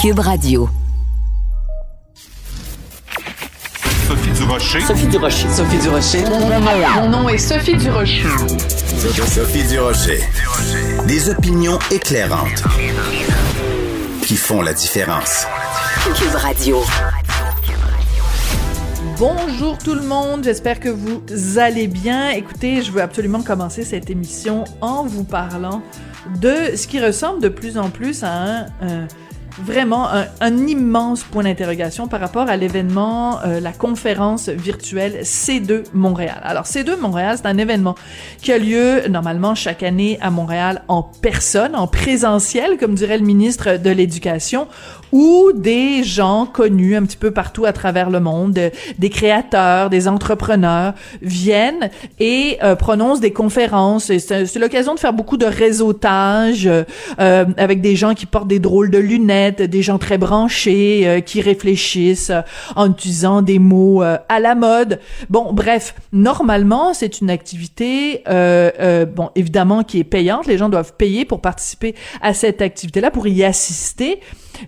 Cube Radio. Sophie Durocher. Sophie Durocher. Sophie Durocher. Mon nom est Sophie Durocher. Sophie Durocher. Des opinions éclairantes qui font la différence. Cube Radio. Bonjour tout le monde, j'espère que vous allez bien. Écoutez, je veux absolument commencer cette émission en vous parlant de ce qui ressemble de plus en plus à un, un vraiment un, immense point d'interrogation par rapport à l'événement, euh, la conférence virtuelle C2 Montréal. Alors C2 Montréal, c'est un événement qui a lieu normalement chaque année à Montréal en personne, en présentiel, comme dirait le ministre de l'Éducation, où des gens connus un petit peu partout à travers le monde, des créateurs, des entrepreneurs viennent et euh, prononcent des conférences. C'est l'occasion de faire beaucoup de réseautage euh, avec des gens qui portent des drôles de lunettes, des gens très branchés euh, qui réfléchissent en utilisant des mots à la mode. Bon, bref, normalement c'est une activité, bon évidemment qui est payante. Les gens doivent payer pour participer à cette activité-là, pour y assister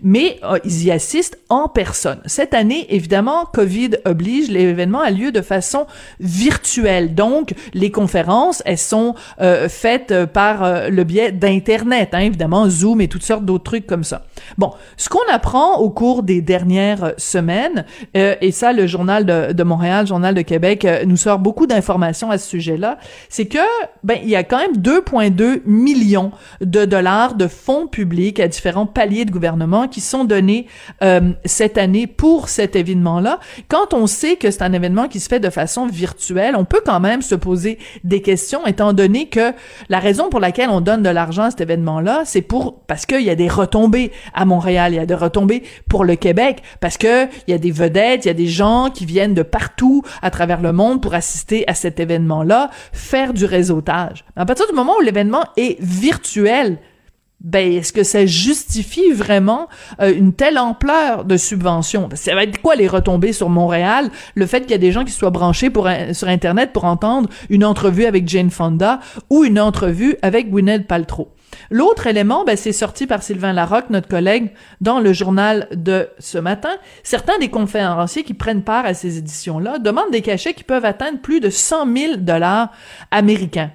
mais euh, ils y assistent en personne. Cette année, évidemment, Covid oblige, l'événement a lieu de façon virtuelle. Donc, les conférences, elles sont euh, faites euh, par le biais d'Internet, hein, évidemment, Zoom et toutes sortes d'autres trucs comme ça. Bon, ce qu'on apprend au cours des dernières semaines, et ça, le journal de, Montréal, le journal de Québec, nous sort beaucoup d'informations à ce sujet-là, c'est que, ben, il y a quand même 2,2 millions de dollars de fonds publics à différents paliers de gouvernement qui sont donnés euh, cette année pour cet événement-là. Quand on sait que c'est un événement qui se fait de façon virtuelle, on peut quand même se poser des questions, étant donné que la raison pour laquelle on donne de l'argent à cet événement-là, c'est pour parce qu'il y a des retombées à Montréal, il y a des retombées pour le Québec, parce que il y a des vedettes, il y a des gens qui viennent de partout à travers le monde pour assister à cet événement-là, faire du réseautage. À partir du moment où l'événement est virtuel, ben est-ce que ça justifie vraiment euh, une telle ampleur de subvention Ça va être quoi les retombées sur Montréal? Le fait qu'il y a des gens qui soient branchés pour sur internet pour entendre une entrevue avec Jane Fonda ou une entrevue avec Gwyneth Paltrow. L'autre élément, ben, c'est sorti par Sylvain Larocque, notre collègue, dans le journal de ce matin. Certains des conférenciers qui prennent part à ces éditions-là demandent des cachets qui peuvent atteindre plus de 100 000 dollars américains.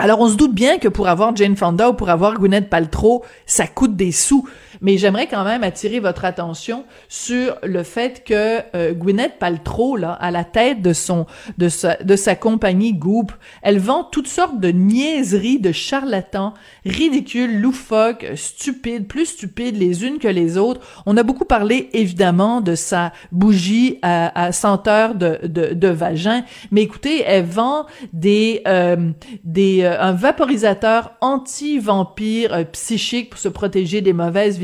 Alors on se doute bien que pour avoir Jane Fonda ou pour avoir Gwyneth Paltrow, ça coûte des sous mais j'aimerais quand même attirer votre attention sur le fait que euh, Gwyneth Paltrow, là, à la tête de son de sa, de sa compagnie Goop, elle vend toutes sortes de niaiseries, de charlatans, ridicules, loufoques, stupides, plus stupides les unes que les autres. On a beaucoup parlé évidemment de sa bougie à, senteur de, de, vagin, mais écoutez, elle vend des euh, des euh, un vaporisateur anti-vampire euh, psychique pour se protéger des mauvaises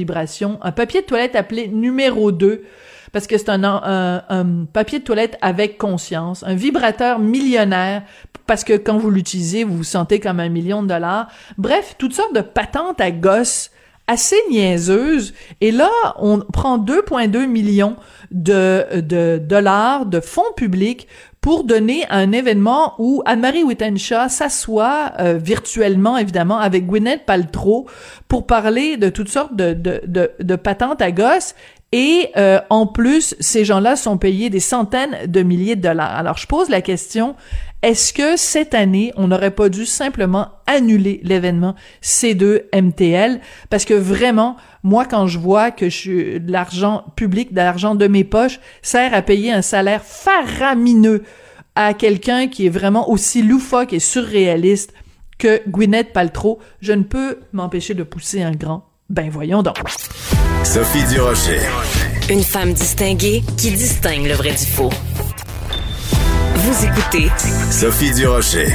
un papier de toilette appelé numéro 2 parce que c'est un, papier de toilette avec conscience, un vibrateur millionnaire parce que quand vous l'utilisez, vous vous sentez comme un million de dollars. Bref, toutes sortes de patentes à gosses assez niaiseuses. Et là, on prend 2,2 millions de, de dollars de fonds publics pour donner un événement où Anne-Marie Wittenshaw s'assoit euh, virtuellement, évidemment, avec Gwyneth Paltrow pour parler de toutes sortes de, de, de, de patentes à gosses. Et euh, en plus, ces gens-là sont payés des centaines de milliers de dollars. Alors, je pose la question, est-ce que cette année, on n'aurait pas dû simplement annuler l'événement C2MTL? Parce que vraiment, moi, quand je vois que je suis de l'argent public, de l'argent de mes poches, sert à payer un salaire faramineux à quelqu'un qui est vraiment aussi loufoque et surréaliste que Gwyneth Paltrow, je ne peux m'empêcher de pousser un grand. Ben voyons donc. Sophie Durocher. Une femme distinguée qui distingue le vrai du faux. Vous écoutez Sophie Durocher.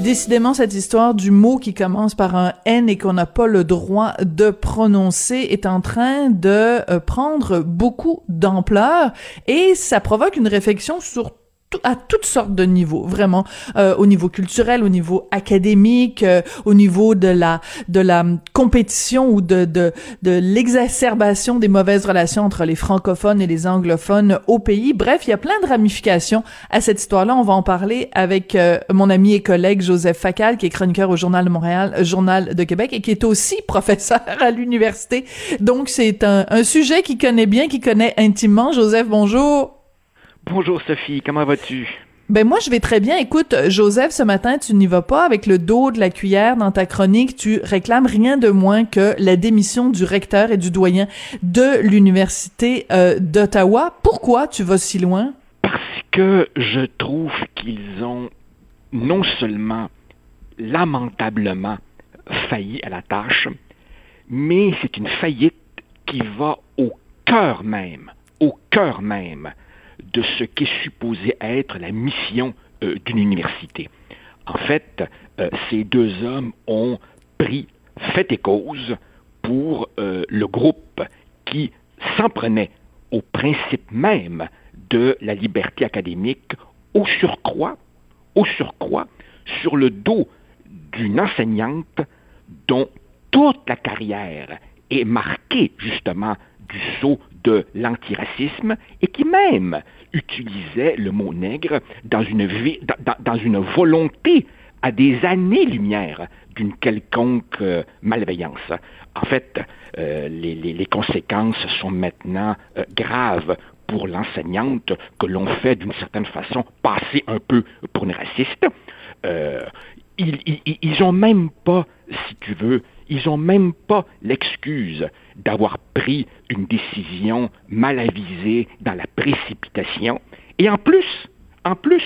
Décidément, cette histoire du mot qui commence par un N et qu'on n'a pas le droit de prononcer est en train de euh, prendre beaucoup d'ampleur et ça provoque une réflexion sur à toutes sortes de niveaux, vraiment, euh, au niveau culturel, au niveau académique, euh, au niveau de la de la compétition ou de de, de l'exacerbation des mauvaises relations entre les francophones et les anglophones au pays. Bref, il y a plein de ramifications à cette histoire-là. On va en parler avec euh, mon ami et collègue Joseph Facal, qui est chroniqueur au Journal de Montréal, Journal de Québec, et qui est aussi professeur à l'université. Donc, c'est un, un sujet qu'il connaît bien, qu'il connaît intimement. Joseph, bonjour. Bonjour Sophie, comment vas-tu? Ben moi je vais très bien. Écoute, Joseph, ce matin tu n'y vas pas avec le dos de la cuillère dans ta chronique. Tu réclames rien de moins que la démission du recteur et du doyen de l'université euh, d'Ottawa. Pourquoi tu vas si loin? Parce que je trouve qu'ils ont non seulement lamentablement failli à la tâche, mais c'est une faillite qui va au cœur même, au cœur même de ce qu'est supposé être la mission euh, d'une université. En fait, euh, ces deux hommes ont pris fait et cause pour euh, le groupe qui s'en prenait au principe même de la liberté académique, au surcroît, au surcroît, sur le dos d'une enseignante dont toute la carrière est marquée justement du sceau de l'antiracisme et qui même utilisait le mot nègre dans une, dans, une volonté à des années-lumière d'une quelconque euh, malveillance. En fait, euh, les, conséquences sont maintenant euh, graves pour l'enseignante que l'on fait d'une certaine façon passer un peu pour une raciste. ils, ils, ils ont même pas, si tu veux, ils n'ont même pas l'excuse d'avoir pris une décision mal avisée dans la précipitation. Et en plus, en plus,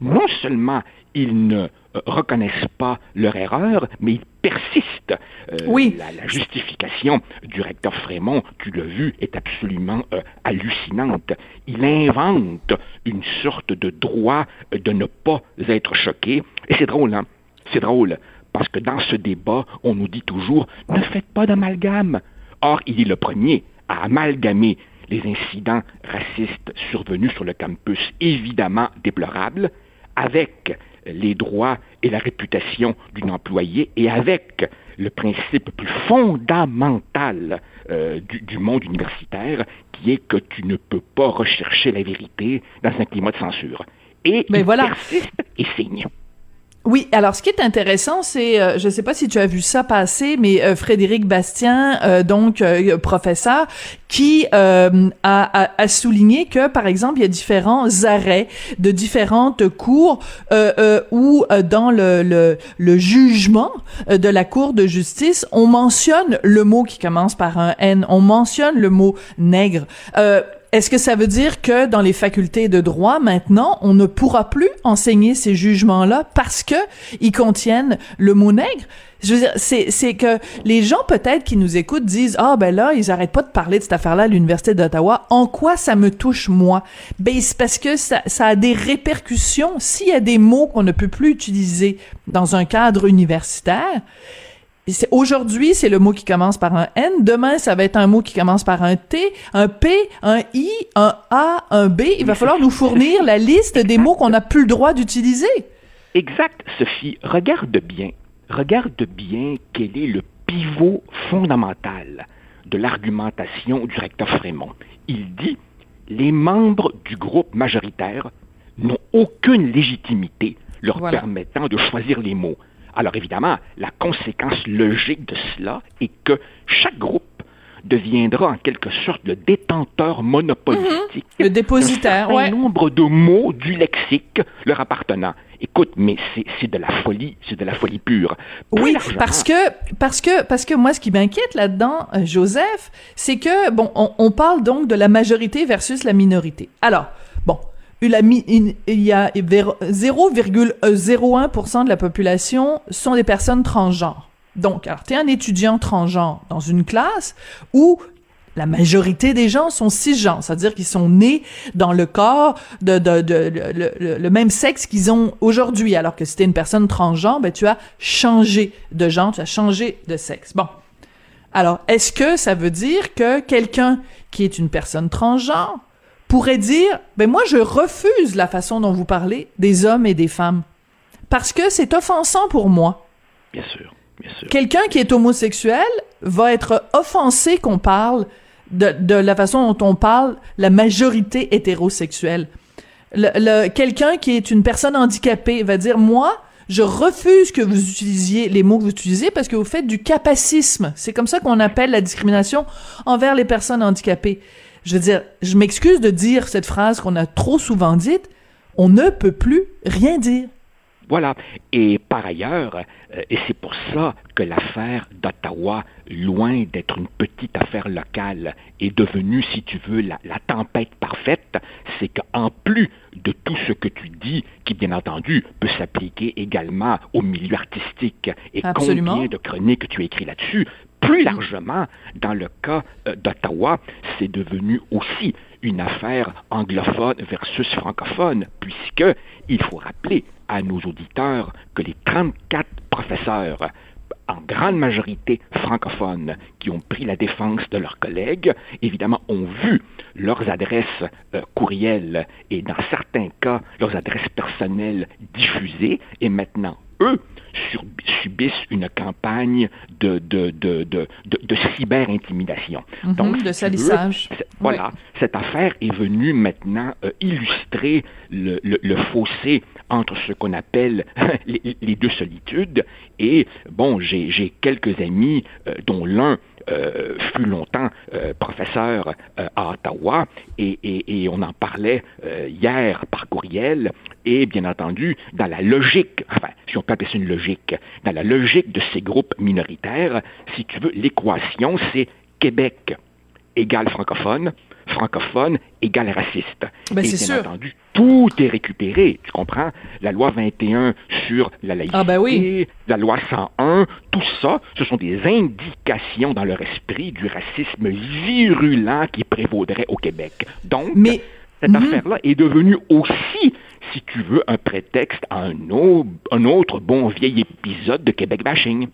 non seulement ils ne euh, reconnaissent pas leur erreur, mais ils persistent. Euh, oui. La, justification du recteur Frémont, tu l'as vu, est absolument euh, hallucinante. Il invente une sorte de droit de ne pas être choqué. Et c'est drôle, hein? C'est drôle. Parce que dans ce débat, on nous dit toujours ne faites pas d'amalgame. Or, il est le premier à amalgamer les incidents racistes survenus sur le campus, évidemment déplorables, avec les droits et la réputation d'une employée et avec le principe plus fondamental euh, du, monde universitaire, qui est que tu ne peux pas rechercher la vérité dans un climat de censure. Et Mais il voilà. persiste et signe. Oui, alors ce qui est intéressant, c'est, euh, je ne sais pas si tu as vu ça passer, mais euh, Frédéric Bastien, euh, donc professeur, qui a, a, souligné que, par exemple, il y a différents arrêts de différentes cours où, dans le, le, le, jugement de la Cour de justice, on mentionne le mot qui commence par un N, on mentionne le mot nègre. Est-ce que ça veut dire que dans les facultés de droit, maintenant, on ne pourra plus enseigner ces jugements-là parce que ils contiennent le mot nègre? Je veux dire, c'est, que les gens peut-être qui nous écoutent disent ah ben là ils arrêtent pas de parler de cette affaire-là à l'université d'Ottawa. En quoi ça me touche moi? Ben c'est parce que ça, ça a des répercussions. S'il y a des mots qu'on ne peut plus utiliser dans un cadre universitaire, Aujourd'hui, c'est le mot qui commence par un N. Demain, ça va être un mot qui commence par un T, un P, un I, un A, un B. Il va falloir nous fournir la liste des mots qu'on n'a plus le droit d'utiliser. Exact, Sophie. Regarde bien. Regarde bien quel est le pivot fondamental de l'argumentation du recteur Frémont. Il dit les membres du groupe majoritaire n'ont aucune légitimité leur permettant de choisir les mots. Alors évidemment, la conséquence logique de cela est que chaque groupe deviendra en quelque sorte le détenteur monopolistique. Mhm. Le dépositaire, un nombre de mots du lexique leur appartenant. Écoute, mais c'est de la folie, c'est de la folie pure. oui, parce que parce que parce que moi, ce qui m'inquiète là-dedans, euh, Joseph, c'est que bon, on parle donc de la majorité versus la minorité. Alors, il y a 0,01% de la population sont des personnes transgenres. Donc, alors, tu es un étudiant transgenre dans une classe où la majorité des gens sont cisgenres, c'est-à-dire qu'ils sont nés dans le corps de, le, même sexe qu'ils ont aujourd'hui, alors que si t'es une personne transgenre, ben tu as changé de genre, tu as changé de sexe. Bon. Alors, est-ce que ça veut dire que quelqu'un qui est une personne transgenre pourrait dire, ben moi je refuse la façon dont vous parlez des hommes et des femmes parce que c'est offensant pour moi. Bien sûr, bien sûr. Quelqu'un qui est homosexuel va être offensé qu'on parle de, de, la façon dont on parle la majorité hétérosexuelle. Le, le, Quelqu'un qui est une personne handicapée va dire, moi, je refuse que vous utilisiez les mots que vous utilisez parce que vous faites du capacisme. C'est comme ça qu'on appelle la discrimination envers les personnes handicapées. Je veux dire, je m'excuse de dire cette phrase qu'on a trop souvent dite, on ne peut plus rien dire. Voilà. Et par ailleurs, euh, et c'est pour ça que l'affaire d'Ottawa, loin d'être une petite affaire locale, est devenue, si tu veux, la, tempête parfaite, c'est qu'en plus de tout ce que tu dis, qui bien entendu peut s'appliquer également au milieu artistique, et combien de chroniques tu écris là-dessus, plus largement, dans le cas euh, d'Ottawa, c'est devenu aussi une affaire anglophone versus francophone, puisque il faut rappeler à nos auditeurs que les 34 professeurs, en grande majorité francophones, qui ont pris la défense de leurs collègues, évidemment, ont vu leurs adresses euh, courriels et, dans certains cas, leurs adresses personnelles diffusées, et maintenant, eux, subissent une campagne de, de, de, de, de cyber-intimidation. Mhm, Donc, de salissage. voilà, cette affaire est venue maintenant euh, illustrer le, le, le, fossé entre ce qu'on appelle les, les, deux solitudes. Et bon, j'ai quelques amis, euh, dont l'un fut longtemps euh, professeur euh, à Ottawa et, on en parlait hier par courriel et bien entendu dans la logique, enfin si on peut appeler ça une logique, dans la logique de ces groupes minoritaires, si tu veux, l'équation c'est Québec égale francophone, francophone égale raciste. Ben, et bien sûr. entendu, tout est récupéré, tu comprends? La loi 21 sur la laïcité, ah ben oui. la loi 101, tout ça, ce sont des indications dans leur esprit du racisme virulent qui prévaudrait au Québec. Donc, Mais... cette mm -hmm. affaire-là est devenue aussi, si tu veux, un prétexte à un, un autre bon vieil épisode de Québec bashing.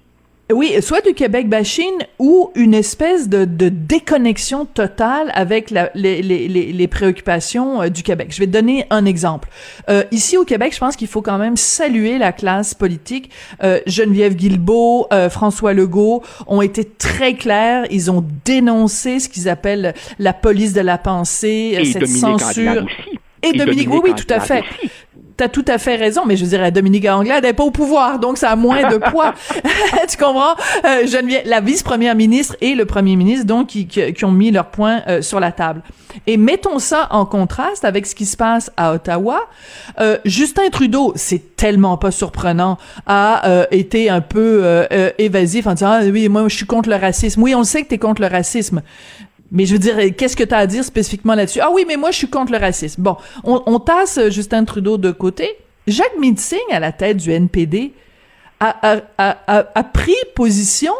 Oui, soit du Québec bashing ou une espèce de, de déconnexion totale avec la, les, les, les, préoccupations euh, du Québec. Je vais te donner un exemple. Euh, ici au Québec, je pense qu'il faut quand même saluer la classe politique. Euh, Geneviève Guilbeault, euh, François Legault ont été très clairs. Ils ont dénoncé ce qu'ils appellent la police de la pensée, Et cette Dominique censure. Aussi. Et, Et Dominique, Dominique, oui, oui, tout à fait. Aussi t'as tout à fait raison, mais je dirais Dominique Anglade n'est pas au pouvoir, donc ça a moins de poids. tu comprends? Euh, Geneviève, la vice-première ministre et le premier ministre, donc, qui, qui, qui ont mis leur point euh, sur la table. Et mettons ça en contraste avec ce qui se passe à Ottawa. Euh, Justin Trudeau, c'est tellement pas surprenant, a euh, été un peu évasif en disant, ah oui, moi, je suis contre le racisme. Oui, on sait que t'es contre le racisme. Mais je veux dire, qu'est-ce que tu as à dire spécifiquement là-dessus? Ah oui, mais moi, je suis contre le racisme. Bon, on, on tasse Justin Trudeau de côté. Jacques Mitzing, à la tête du NPD, a, a, a, a, pris position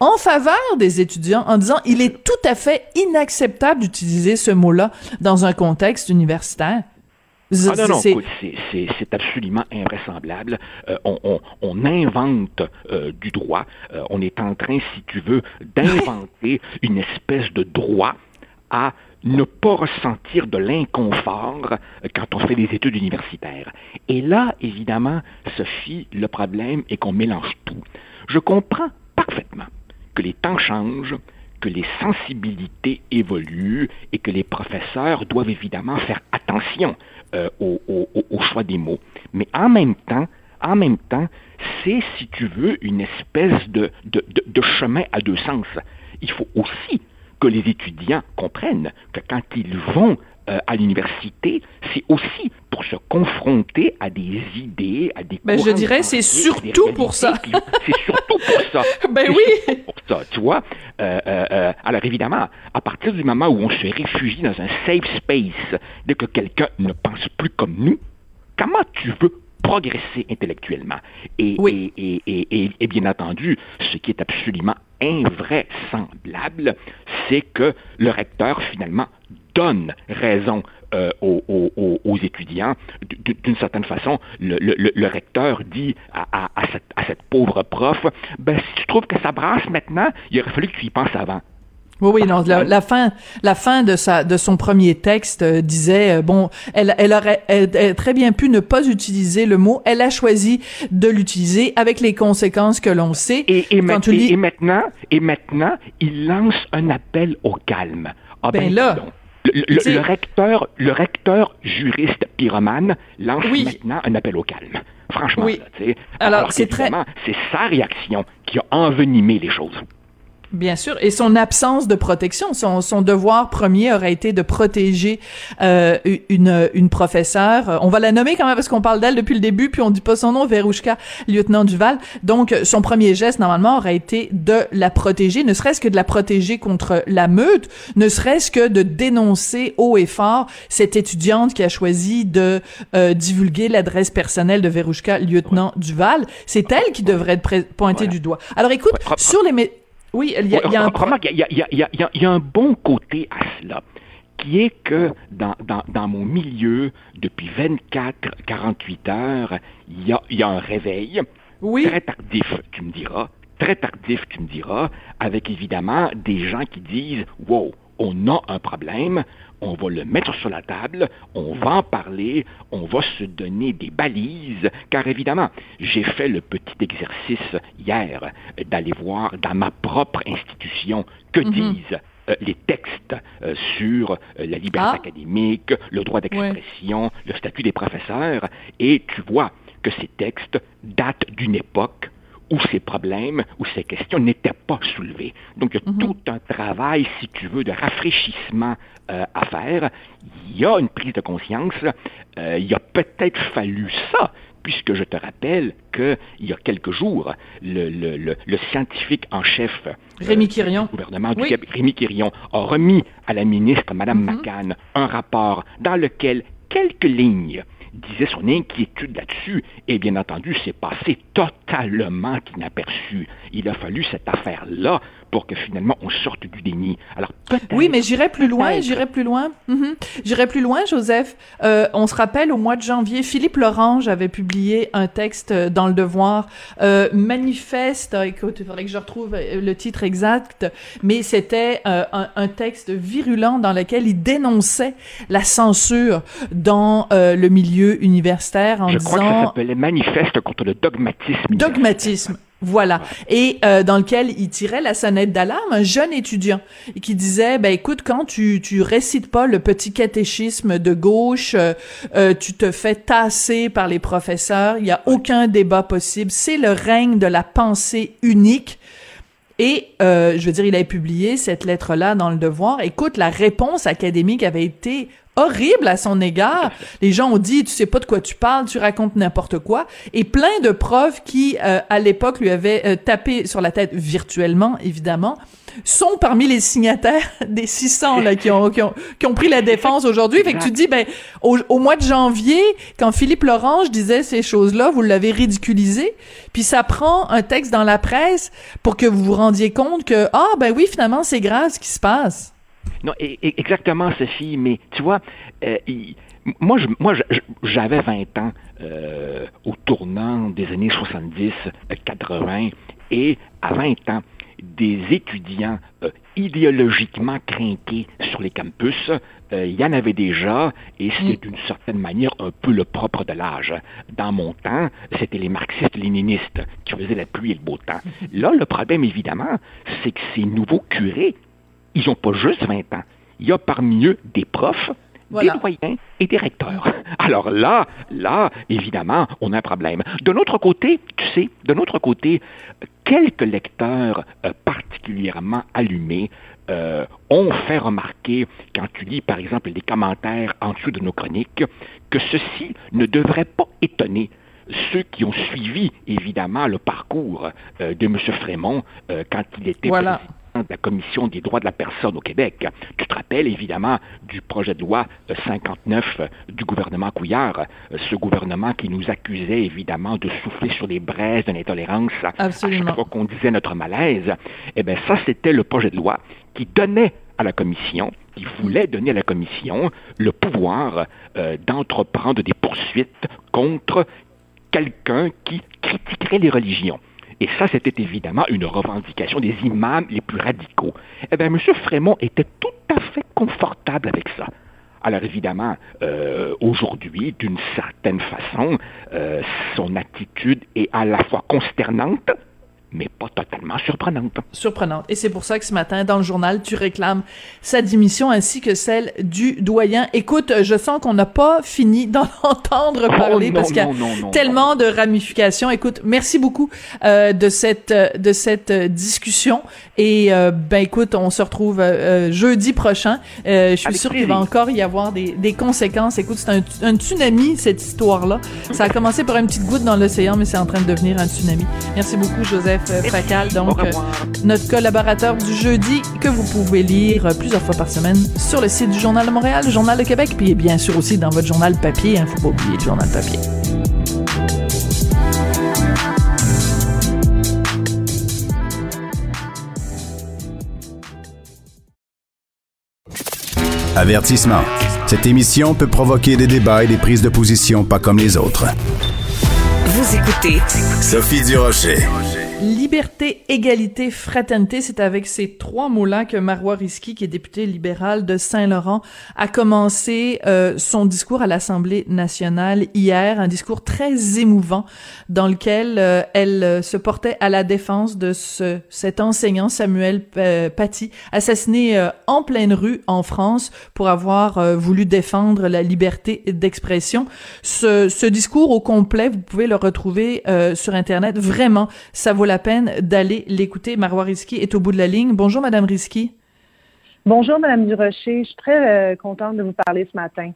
en faveur des étudiants en disant il est tout à fait inacceptable d'utiliser ce mot-là dans un contexte universitaire. Ah non, non, écoute, c'est absolument invraisemblable. Euh, on, on, on, invente euh, du droit. Euh, on est en train, si tu veux, d'inventer une espèce de droit à ne pas ressentir de l'inconfort quand on fait des études universitaires. Et là, évidemment, Sophie, le problème est qu'on mélange tout. Je comprends parfaitement que les temps changent, que les sensibilités évoluent et que les professeurs doivent évidemment faire attention euh, au, choix des mots. Mais en même temps, en même temps, c'est, si tu veux, une espèce de chemin à deux sens. Il faut aussi que les étudiants comprennent que quand ils vont euh, à l'université, c'est aussi pour se confronter à des idées, à des ben, je dirais c'est surtout pour ça. c'est surtout pour ça. ben oui. Pour ça, tu vois. Euh, euh, alors évidemment, à partir du moment où on se réfugie dans un safe space, dès que quelqu'un ne pense plus comme nous, comment tu veux progresser intellectuellement? Et, oui. et, et, et, et, bien entendu, ce qui est absolument invraisemblable, c'est que le recteur, finalement, donne raison euh, aux, aux, aux, étudiants. D'une certaine façon, le, le, le, recteur dit à, à, à, cette, à, cette, pauvre prof, ben, si tu trouves que ça brasse maintenant, il aurait fallu que tu y penses avant. Oui, oui, non, la, fin, la fin de sa, de son premier texte euh, disait, euh, bon, elle, elle aurait elle, très bien pu ne pas utiliser le mot, elle a choisi de l'utiliser avec les conséquences que l'on sait. Et, et, et, maintenant, et maintenant, il lance un appel au calme. Ah ben, ben là. Le, recteur, le recteur juriste pyromane lance maintenant un appel au calme. Franchement, oui. alors c'est très... c'est sa réaction qui a envenimé les choses. Bien sûr, et son absence de protection, son, son devoir premier aurait été de protéger euh, une, une professeure. On va la nommer quand même parce qu'on parle d'elle depuis le début, puis on dit pas son nom, Verouchka, lieutenant Duval. Donc, son premier geste normalement aurait été de la protéger, ne serait-ce que de la protéger contre la meute, ne serait-ce que de dénoncer haut et fort cette étudiante qui a choisi de euh, divulguer l'adresse personnelle de Verouchka, lieutenant Duval. C'est elle qui devrait être pointée du doigt. Alors, écoute, sur les oui, il y a, un... il y a, un bon côté à cela qui est que dans, dans, mon milieu, depuis 24, 48 heures, il y a, y a un réveil oui. très tardif, tu me diras, très tardif, tu me diras, avec évidemment des gens qui disent Wow, on a un problème, on va le mettre sur la table, on va en parler, on va se donner des balises, car évidemment, j'ai fait le petit exercice hier d'aller voir dans ma propre institution que mhm. disent euh, les textes euh, sur euh, la liberté ah. académique, le droit d'expression, le statut des professeurs, et tu vois que ces textes datent d'une époque où ces problèmes, où ces questions n'étaient pas soulevées. Donc, il y a mhm. tout un travail, si tu veux, de rafraîchissement euh, à faire. Il y a une prise de conscience. Euh, il a peut-être fallu ça, puisque je te rappelle qu'il y a quelques jours, le, le, le, scientifique en chef euh, Rémi Quirion. du gouvernement du Rémi Quirion, a remis à la ministre, Mme mhm. McCann, un rapport dans lequel quelques lignes disait son inquiétude là-dessus, et bien entendu, c'est passé totalement inaperçu. Il a fallu cette affaire-là pour que finalement on sorte du déni. Alors Oui, mais j'irai plus loin, j'irai plus loin. Mhm. J'irai plus loin, Joseph. Euh, on se rappelle au mois de janvier, Philippe Lorange avait publié un texte dans Le Devoir, euh, manifeste. Écoute, il faudrait que je retrouve le titre exact, mais c'était euh, un, un, texte virulent dans lequel il dénonçait la censure dans euh, le milieu universitaire en je disant. Crois que ça s'appelait Manifeste contre le dogmatisme. Dogmatisme. Voilà. Et euh, dans lequel il tirait la sonnette d'alarme, un jeune étudiant, qui disait, ben écoute, quand tu, tu récites pas le petit catéchisme de gauche, euh, euh, tu te fais tasser par les professeurs, il y a aucun débat possible, c'est le règne de la pensée unique. Et je veux dire, il a publié cette lettre-là dans le Devoir. Écoute, la réponse académique avait été horrible à son égard. Les gens ont dit, tu sais pas de quoi tu parles, tu racontes n'importe quoi. Et plein de profs qui, euh, à l'époque, lui avaient euh, tapé sur la tête virtuellement, évidemment, sont parmi les signataires des 600 là, qui, ont, qui, ont, qui ont pris la défense aujourd'hui. Fait que tu dis, ben, au, au, mois de janvier, quand Philippe Lorange disait ces choses-là, vous l'avez ridiculisé, puis ça prend un texte dans la presse pour que vous vous rendiez compte que, ah, ben oui, finalement, c'est grave ce qui se passe. Non, exactement, Sophie, mais tu vois, euh, moi, moi j'avais 20 ans euh, au tournant des années 70, 80, et à 20 ans, des étudiants euh, idéologiquement crainqués sur les campus, il y en avait déjà, et c'est d'une certaine manière un peu le propre de l'âge. Dans mon temps, c'était les marxistes-léninistes qui faisaient la pluie et le beau temps. Là, le problème, évidemment, c'est que ces nouveaux curés ils n'ont pas juste 20 ans. Il y a parmi eux des profs, des doyens et des recteurs. Alors là, là, évidemment, on a un problème. De notre côté, tu sais, de notre côté, quelques lecteurs euh, particulièrement allumés euh, ont fait remarquer, quand tu lis par exemple les commentaires en dessous de nos chroniques, que ceci ne devrait pas étonner ceux qui ont suivi évidemment le parcours euh, de M. Frémont quand il était voilà de la Commission des droits de la personne au Québec. Tu te rappelles évidemment du projet de loi 59 du gouvernement Couillard, euh, ce gouvernement qui nous accusait évidemment de souffler sur les braises de l'intolérance à chaque fois qu'on disait notre malaise. Eh bien, ça, c'était le projet de loi qui donnait à la Commission, qui voulait donner à la Commission le pouvoir euh, d'entreprendre des poursuites contre quelqu'un qui critiquerait les religions. Et ça, c'était évidemment une revendication des imams les plus radicaux. Eh bien, M. Frémont était tout à fait confortable avec ça. Alors évidemment, euh, aujourd'hui, d'une certaine façon, euh, son attitude est à la fois consternante, mais pas totalement surprenante. Surprenante. Et c'est pour ça que ce matin, dans le journal, tu réclames sa démission ainsi que celle du doyen. Écoute, je sens qu'on n'a pas fini d'en entendre oh, parler parce qu'il y a tellement de ramifications. Écoute, merci beaucoup euh, de cette de cette discussion. Et euh, ben écoute, on se retrouve euh, jeudi prochain. je suis sûre qu'il va encore y avoir des, des conséquences. Écoute, c'est un, un, tsunami cette histoire-là. Ça a commencé par une petite goutte dans l'océan, mais c'est en train de devenir un tsunami. Merci beaucoup, Joseph. Facal, donc euh, notre collaborateur du jeudi que vous pouvez lire plusieurs fois par semaine sur le site du Journal de Montréal, le Journal de Québec, puis bien sûr aussi dans votre journal papier. Il hein, ne faut pas oublier le journal papier. Avertissement. Cette émission peut provoquer des débats et des prises de position pas comme les autres. Vous écoutez Sophie Durocher. Liberté, égalité, fraternité, c'est avec ces trois mots-là que Marois Risky, qui est député libéral de Saint-Laurent, a commencé euh, son discours à l'Assemblée nationale hier, un discours très émouvant dans lequel euh, elle euh, se portait à la défense de ce, cet enseignant Samuel Paty, assassiné en pleine rue en France pour avoir voulu défendre la liberté d'expression. Ce, ce, discours au complet, vous pouvez le retrouver sur Internet. Vraiment, ça vaut la la peine d'aller l'écouter. Marois Risky est au bout de la ligne. Bonjour, Madame Risky. Bonjour, Madame Durocher. Je suis très euh, contente de vous parler ce matin.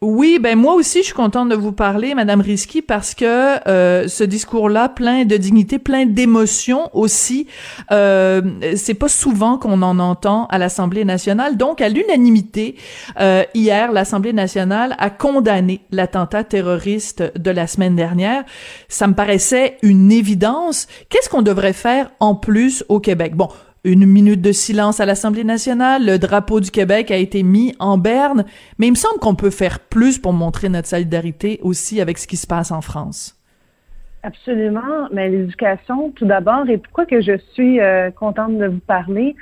Oui, ben moi aussi je suis contente de vous parler, Madame Risky, parce que euh, ce discours-là, plein de dignité, plein d'émotion aussi, euh, c'est pas souvent qu'on en entend à l'Assemblée nationale. Donc, à l'unanimité, euh, hier, l'Assemblée nationale a condamné l'attentat terroriste de la semaine dernière. Ça me paraissait une évidence. Qu'est-ce qu'on devrait faire en plus au Québec? Bon une minute de silence à l'Assemblée nationale, le drapeau du Québec a été mis en berne, mais il me semble qu'on peut faire plus pour montrer notre solidarité aussi avec ce qui se passe en France. Absolument, mais l'éducation, tout d'abord, et pourquoi que je suis euh, contente de vous parler,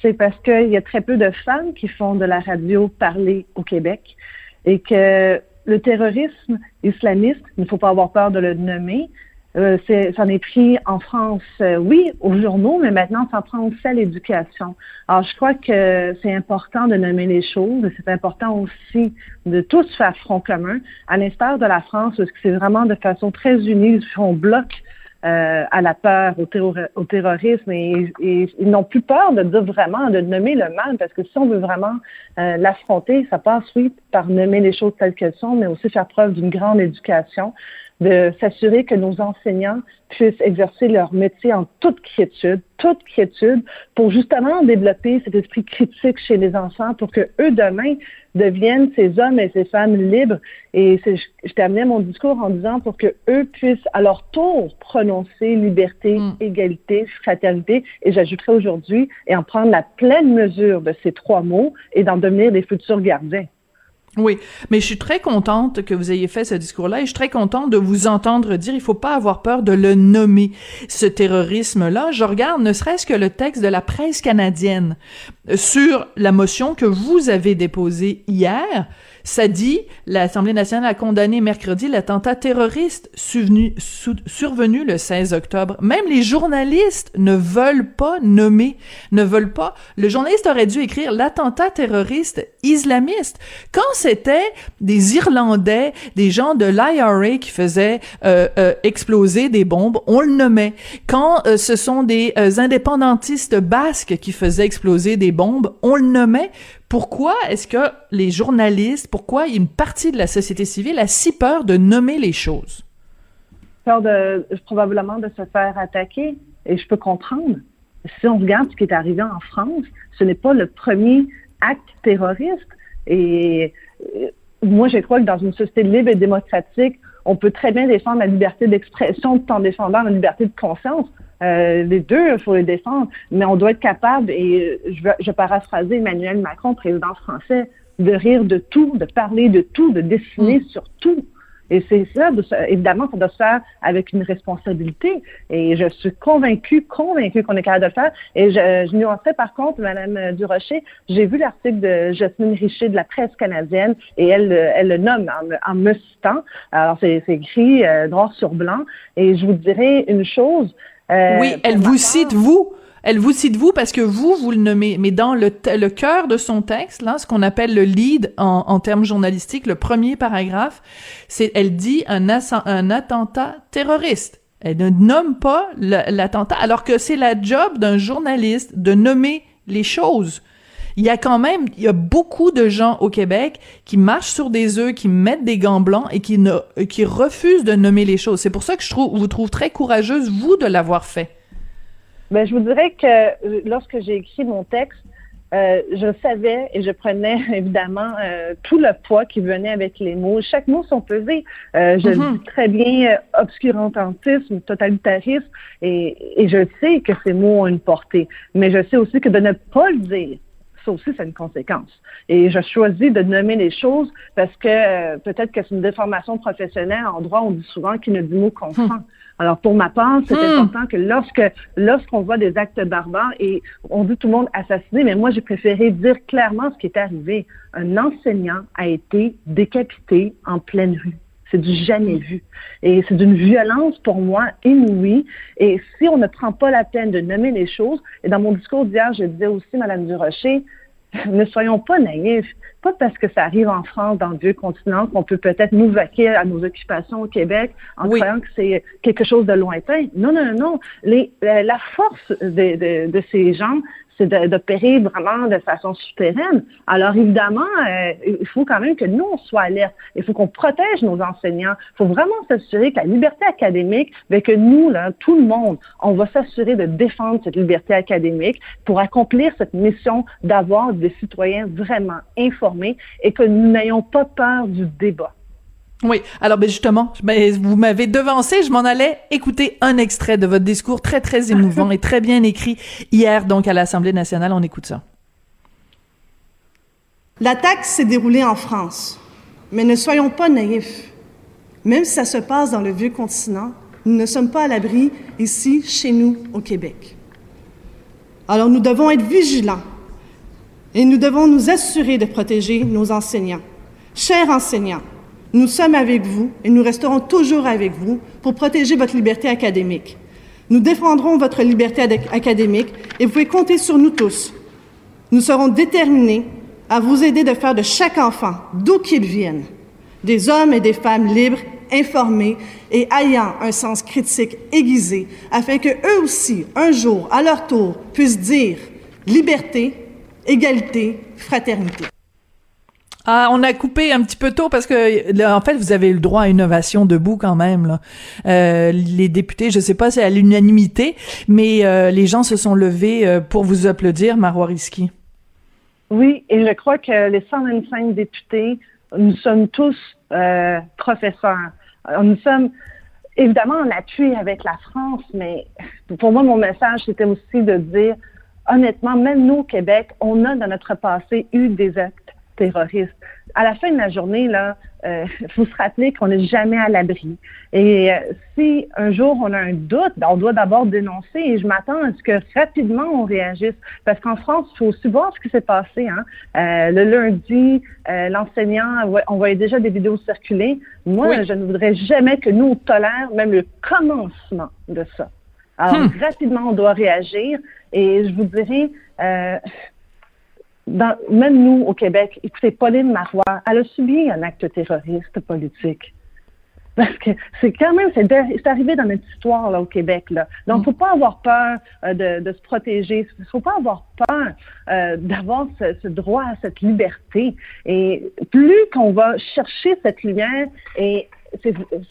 c'est parce qu'il y a très peu de femmes qui font de la radio parler au Québec et que le terrorisme islamiste, il ne faut pas avoir peur de le nommer, euh, est pris en France, euh, oui, aux journaux, mais maintenant, ça prend aussi à l'éducation. Alors, je crois que c'est important de nommer les choses. C'est important aussi de tous faire front commun, à l'instar de la France, parce que c'est vraiment de façon très unie, on bloque euh, à la peur, au, au terrorisme, et, ils n'ont plus peur de dire vraiment, de nommer le mal, parce que si on veut vraiment euh, l'affronter, ça passe, oui, par nommer les choses telles qu'elles sont, mais aussi faire preuve d'une grande éducation de s'assurer que nos enseignants puissent exercer leur métier en toute quiétude, toute quiétude, pour justement développer cet esprit critique chez les enfants, pour que eux demain deviennent ces hommes et ces femmes libres. Et je terminais mon discours en disant pour que eux puissent à leur tour prononcer liberté, mm. égalité, fraternité. Et j'ajouterai aujourd'hui et en prendre la pleine mesure de ces trois mots et d'en devenir des futurs gardiens. Oui, mais je suis très contente que vous ayez fait ce discours-là et je suis très contente de vous entendre dire il faut pas avoir peur de le nommer, ce terrorisme-là. Je regarde ne serait-ce que le texte de la presse canadienne sur la motion que vous avez déposée hier ça dit, l'Assemblée nationale a condamné mercredi l'attentat terroriste survenu, le 16 octobre. Même les journalistes ne veulent pas nommer, ne veulent pas. Le journaliste aurait dû écrire l'attentat terroriste islamiste. Quand c'était des Irlandais, des gens de l'IRA qui faisaient euh, euh, exploser des bombes, on le nommait. Quand euh, ce sont des indépendantistes basques qui faisaient exploser des bombes, on le nommait pourquoi est-ce que les journalistes, pourquoi une partie de la société civile a si peur de nommer les choses? Peur de, probablement de se faire attaquer. Et je peux comprendre. Si on regarde ce qui est arrivé en France, ce n'est pas le premier acte terroriste. Et euh, moi, je crois que dans une société libre et démocratique, on peut très bien défendre la liberté d'expression tout en défendant la liberté de conscience. Euh, les deux, il faut les défendre, mais on doit être capable, et je vais, je paraphraser Emmanuel Macron, président français, de rire de tout, de parler de tout, de dessiner mm. sur tout. Et c'est ça, évidemment, ça doit se faire avec une responsabilité. Et je suis convaincue, convaincue qu'on est capable de le faire. Et je, je nuancerai par contre, Madame Durocher, j'ai vu l'article de Jasmine Richer de la presse canadienne et elle, elle le nomme en, me citant. Alors, c'est écrit euh, noir sur blanc. Et je vous dirais une chose. Euh, oui, elle vous cite, vous, elle vous cite vous parce que vous, vous le nommez, mais dans le, le cœur de son texte, là, ce qu'on appelle le lead en, en termes journalistiques, le premier paragraphe, c'est, elle dit un, un attentat terroriste. Elle ne nomme pas l'attentat, alors que c'est la job d'un journaliste de nommer les choses. Il y a quand même, il y a beaucoup de gens au Québec qui marchent sur des œufs, qui mettent des gants blancs et qui ne, qui refusent de nommer les choses. C'est pour ça que je trouve, vous trouve très courageuse, vous, de l'avoir fait. Ben, je vous dirais que euh, lorsque j'ai écrit mon texte, euh, je savais et je prenais évidemment euh, tout le poids qui venait avec les mots. Chaque mot sont pesés. Euh, je mm-hmm. dis très bien obscurantisme, totalitarisme, et, et je sais que ces mots ont une portée. Mais je sais aussi que de ne pas le dire, ça aussi, c'est une conséquence. Et je choisis de nommer les choses parce que euh, peut-être que c'est une déformation professionnelle. En droit, on dit souvent qu'il ne dit mot consent. Hmm. Alors, pour ma part, c'est hmm. important que lorsque lorsqu'on voit des actes barbares et on dit tout le monde assassiné, mais moi, j'ai préféré dire clairement ce qui est arrivé. Un enseignant a été décapité en pleine rue. C'est du jamais vu. Et c'est d'une violence pour moi inouïe. Et si on ne prend pas la peine de nommer les choses, et dans mon discours d'hier, je disais aussi, Madame Durocher, ne soyons pas naïfs. Pas parce que ça arrive en France, dans le vieux continent, qu'on peut peut-être nous vaquer à nos occupations au Québec en croyant que c'est quelque chose de lointain. Non, non, non. Les, la force de, de ces gens, c'est d'opérer vraiment de façon souterraine. Alors évidemment, euh, il faut quand même que nous, on soit alertes. Il faut qu'on protège nos enseignants. Il faut vraiment s'assurer que la liberté académique, mais que nous, là, tout le monde, on va s'assurer de défendre cette liberté académique pour accomplir cette mission d'avoir des citoyens vraiment informés et que nous n'ayons pas peur du débat. Oui, alors ben justement, ben, vous m'avez devancé, je m'en allais écouter un extrait de votre discours très très émouvant et très bien écrit hier donc à l'Assemblée nationale, on écoute ça. L'attaque s'est déroulée en France, mais ne soyons pas naïfs. Même si ça se passe dans le vieux continent, nous ne sommes pas à l'abri ici, chez nous, au Québec. Alors nous devons être vigilants et nous devons nous assurer de protéger nos enseignants. Chers enseignants, nous sommes avec vous et nous resterons toujours avec vous pour protéger votre liberté académique. Nous défendrons votre liberté académique et vous pouvez compter sur nous tous. Nous serons déterminés à vous aider de faire de chaque enfant, d'où qu'il vienne, des hommes et des femmes libres, informés et ayant un sens critique aiguisé, afin que eux aussi, un jour, à leur tour, puissent dire liberté, égalité, fraternité. Ah, on a coupé un petit peu tôt parce que en fait vous avez le droit à une ovation debout quand même. Là. Euh, les députés, je sais pas, c'est à l'unanimité, mais euh, les gens se sont levés euh, pour vous applaudir, Marois Risky. Oui, et je crois que les 125 députés, nous sommes tous professeurs. Nous sommes évidemment en appui avec la France, mais pour moi, mon message, c'était aussi de dire, honnêtement, même nous au Québec, on a dans notre passé eu des actes terroristes. À la fin de la journée, là, euh, faut se rappeler qu'on n'est jamais à l'abri. Et euh, si un jour on a un doute, ben, on doit d'abord dénoncer. Et je m'attends à ce que rapidement on réagisse, parce qu'en France, il faut aussi voir ce qui s'est passé. Hein. Euh, le lundi, euh, l'enseignant, on voyait déjà des vidéos circuler. Moi, je ne voudrais jamais que nous tolère même le commencement de ça. Alors hmm. rapidement, on doit réagir. Et je vous dirais même nous, au Québec, écoutez, Pauline Marois, elle a subi un acte terroriste politique. Parce que c'est quand même, c'est arrivé dans notre histoire là, au Québec. Là. Donc, faut pas avoir peur euh, de, de, se protéger. Faut pas avoir peur euh, d'avoir ce, ce, droit à cette liberté. Et plus qu'on va chercher cette lumière et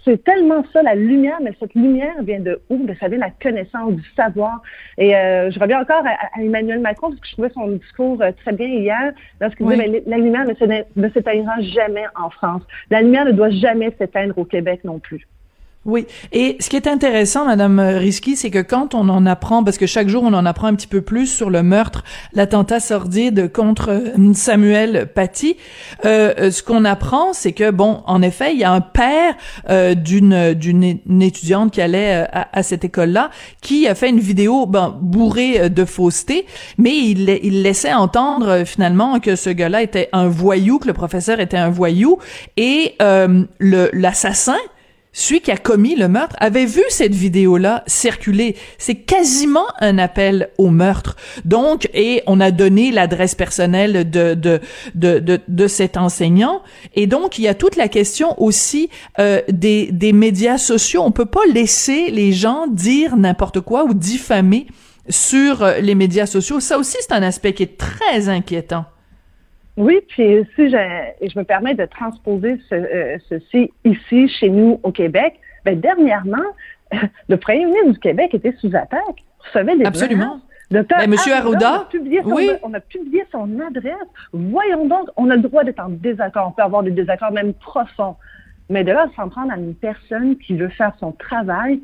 c'est tellement ça, la lumière, mais cette lumière vient de où? Ben, ça vient de la connaissance, du savoir. Et euh, je reviens encore à, Emmanuel Macron, parce que je trouvais son discours euh, très bien hier, lorsqu'il disait, ben, la lumière ne s'éteindra jamais en France. La lumière ne doit jamais s'éteindre au Québec non plus. Oui. Et ce qui est intéressant, Madame Risky, c'est que quand on en apprend, parce que chaque jour on en apprend un petit peu plus sur le meurtre, l'attentat sordide contre euh, Samuel Paty, euh, euh, ce qu'on apprend, c'est que bon, en effet, il y a un père euh, d'une d'une étudiante qui allait à, à cette école-là, qui a fait une vidéo ben, bourrée de fausseté, mais il, il laissait entendre finalement que ce gars-là était un voyou, que le professeur était un voyou, et le l'assassin celui qui a commis le meurtre avait vu cette vidéo-là circuler. C'est quasiment un appel au meurtre. Donc, et on a donné l'adresse personnelle de, de, de, de, cet enseignant. Et donc, il y a toute la question aussi euh, des, des médias sociaux. On peut pas laisser les gens dire n'importe quoi ou diffamer sur euh, les médias sociaux. Ça aussi, c'est un aspect qui est très inquiétant. Oui, puis si je, je me permets de transposer ce, euh, ceci ici, chez nous, au Québec, ben, dernièrement, le premier ministre du Québec était sous attaque. recevait des Absolument. Ben, Monsieur Arruda, oui. on a publié son adresse. Voyons donc, on a le droit d'être en désaccord. On peut avoir des désaccords même profonds. Mais de là, s'en prendre à une personne qui veut faire son travail,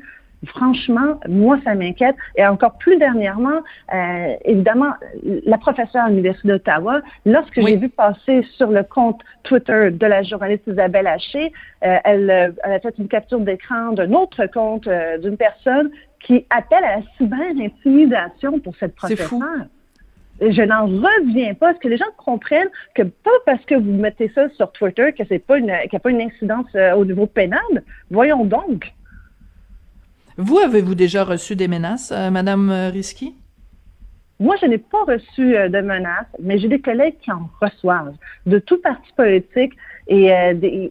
Franchement, moi, ça m'inquiète. Et encore plus dernièrement, euh, évidemment, la professeure à l'Université d'Ottawa, lorsque j'ai vu passer sur le compte Twitter de la journaliste Isabelle Haché, euh, elle, euh, elle, a fait une capture d'écran d'un autre compte euh, d'une personne qui appelle à la cyber-intimidation pour cette professeure. Je n'en reviens pas. Est-ce que les gens comprennent que pas parce que vous mettez ça sur Twitter que c'est pas une, qu'il n'y a pas une incidence au niveau pénal? Voyons donc. Vous, avez-vous déjà reçu des menaces, euh, Madame euh, Risky? Moi, je n'ai pas reçu euh, de menaces, mais j'ai des collègues qui en reçoivent, de tout parti politique. Et,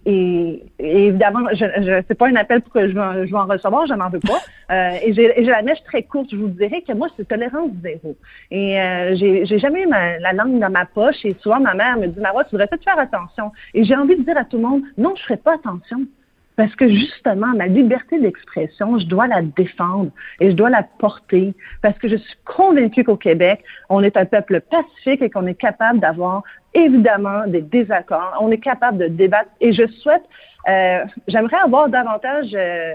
et, évidemment, je, je c'est pas un appel pour que je, je vais en recevoir, je n'en veux pas. et j'ai la mèche très courte. Je vous dirais que moi, c'est tolérance zéro. Et j'ai jamais eu la langue dans ma poche. Et souvent, ma mère me dit, Marois, tu devrais peut-être faire attention? Et j'ai envie de dire à tout le monde, non, je ferai pas attention. Parce que justement, ma liberté d'expression, je dois la défendre et je dois la porter. Parce que je suis convaincue qu'au Québec, on est un peuple pacifique et qu'on est capable d'avoir évidemment des désaccords. On est capable de débattre. Et je souhaite, euh, j'aimerais avoir davantage euh,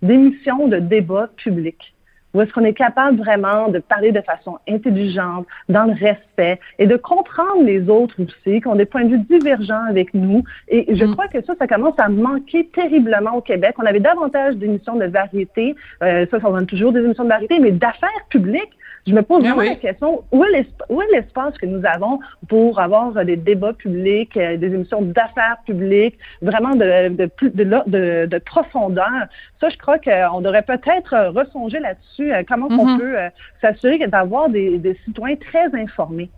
d'émissions de débats publics où est-ce qu'on est capable vraiment de parler de façon intelligente, dans le respect, et de comprendre les autres aussi, qui ont des points de vue divergents avec nous. Et je mm. crois que ça, ça commence à manquer terriblement au Québec. On avait davantage d'émissions de variété, euh, ça, ça donne toujours des émissions de variété, mais d'affaires publiques, je me pose vraiment la question, où est l'espace que nous avons pour avoir des débats publics, euh, des émissions d'affaires publiques, vraiment de, de, de, de, profondeur? Ça, je crois qu'on devrait peut-être ressonger là-dessus, euh, comment on mm-hmm. peut euh, s'assurer d'avoir des, des citoyens très informés.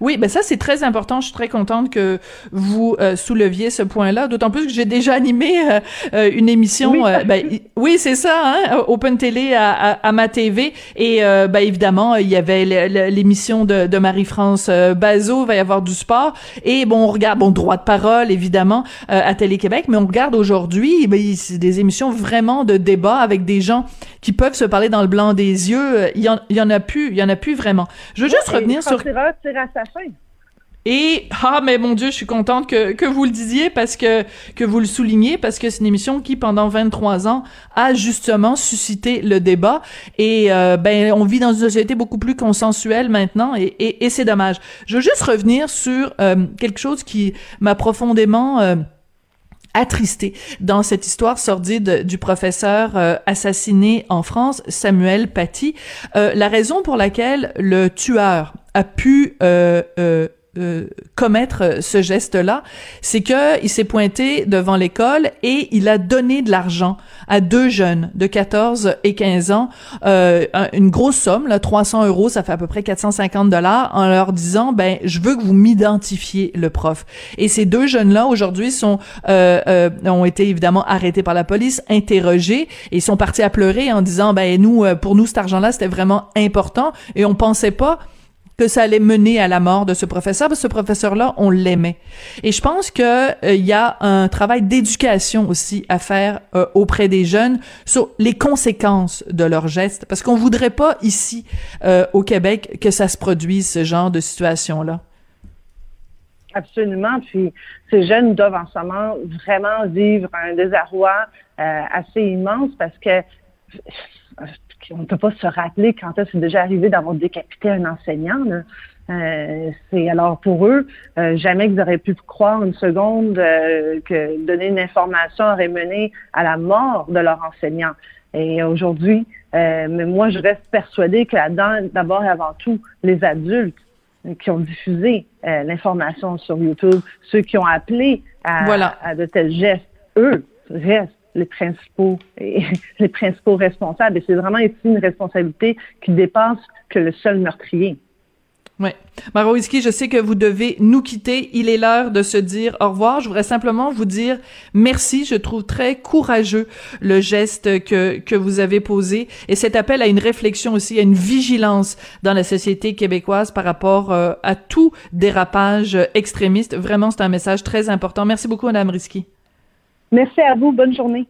Oui, ben ça c'est très important. Je suis très contente que vous euh, souleviez ce point-là. D'autant plus que j'ai déjà animé euh, euh, une émission. Oui, ben, oui c'est ça, hein, Open Télé à, à, ma TV. Et ben évidemment, il y avait l'émission de, de Marie-France Bazot. Il va y avoir du sport. Et bon, on regarde bon droit de parole évidemment à Télé Québec, mais on regarde aujourd'hui ben, des émissions vraiment de débat avec des gens qui peuvent se parler dans le blanc des yeux. Il y en, il y en a plus, il y en a plus vraiment. Je veux juste revenir sur. Et ah mais mon Dieu, je suis contente que, que vous le disiez parce que que vous le souligniez parce que c'est une émission qui pendant 23 ans a justement suscité le débat et euh, ben on vit dans une société beaucoup plus consensuelle maintenant et, et, et c'est dommage. Je veux juste revenir sur euh, quelque chose qui m'a profondément euh, attristé dans cette histoire sordide du professeur assassiné en France, Samuel Paty. la raison pour laquelle le tueur a pu euh, euh, euh, commettre ce geste-là, c'est que il s'est pointé devant l'école et il a donné de l'argent à deux jeunes de 14 et 15 ans, euh, une grosse somme, là, 300 euros, ça fait à peu près 450 dollars, en leur disant, ben, je veux que vous m'identifiez le prof. Et ces deux jeunes-là, aujourd'hui, sont euh, euh, ont été évidemment arrêtés par la police, interrogés, et sont partis à pleurer en disant, ben, nous, pour nous, cet argent-là, c'était vraiment important, et on pensait pas que ça allait mener à la mort de ce professeur, parce que ce professeur-là, on l'aimait. Et je pense que euh, il y a un travail d'éducation aussi à faire euh, auprès des jeunes sur les conséquences de leurs gestes, parce qu'on voudrait pas ici euh, au Québec que ça se produise ce genre de situation-là. Absolument. Puis ces jeunes doivent en ce moment vraiment vivre un désarroi euh, assez immense parce que on ne peut pas se rappeler quand est-ce déjà arrivé d'avoir décapité un enseignant. Euh, c'est alors pour eux, euh, jamais qu'ils auraient pu croire une seconde que donner une information aurait mené à la mort de leur enseignant. Et aujourd'hui, mais moi, je reste persuadée que là-dedans, d'abord et avant tout, les adultes qui ont diffusé l'information sur YouTube, ceux qui ont appelé à, à de tels gestes, eux restent les principaux les principaux responsables. Et c'est vraiment ici une responsabilité qui dépasse que le seul meurtrier. Oui. Marowiski, je sais que vous devez nous quitter. Il est l'heure de se dire au revoir. Je voudrais simplement vous dire merci. Je trouve très courageux le geste que, que vous avez posé et cet appel à une réflexion aussi, à une vigilance dans la société québécoise par rapport euh, à tout dérapage extrémiste. Vraiment, c'est un message très important. Merci beaucoup, Madame Risky. Merci à vous. Bonne journée.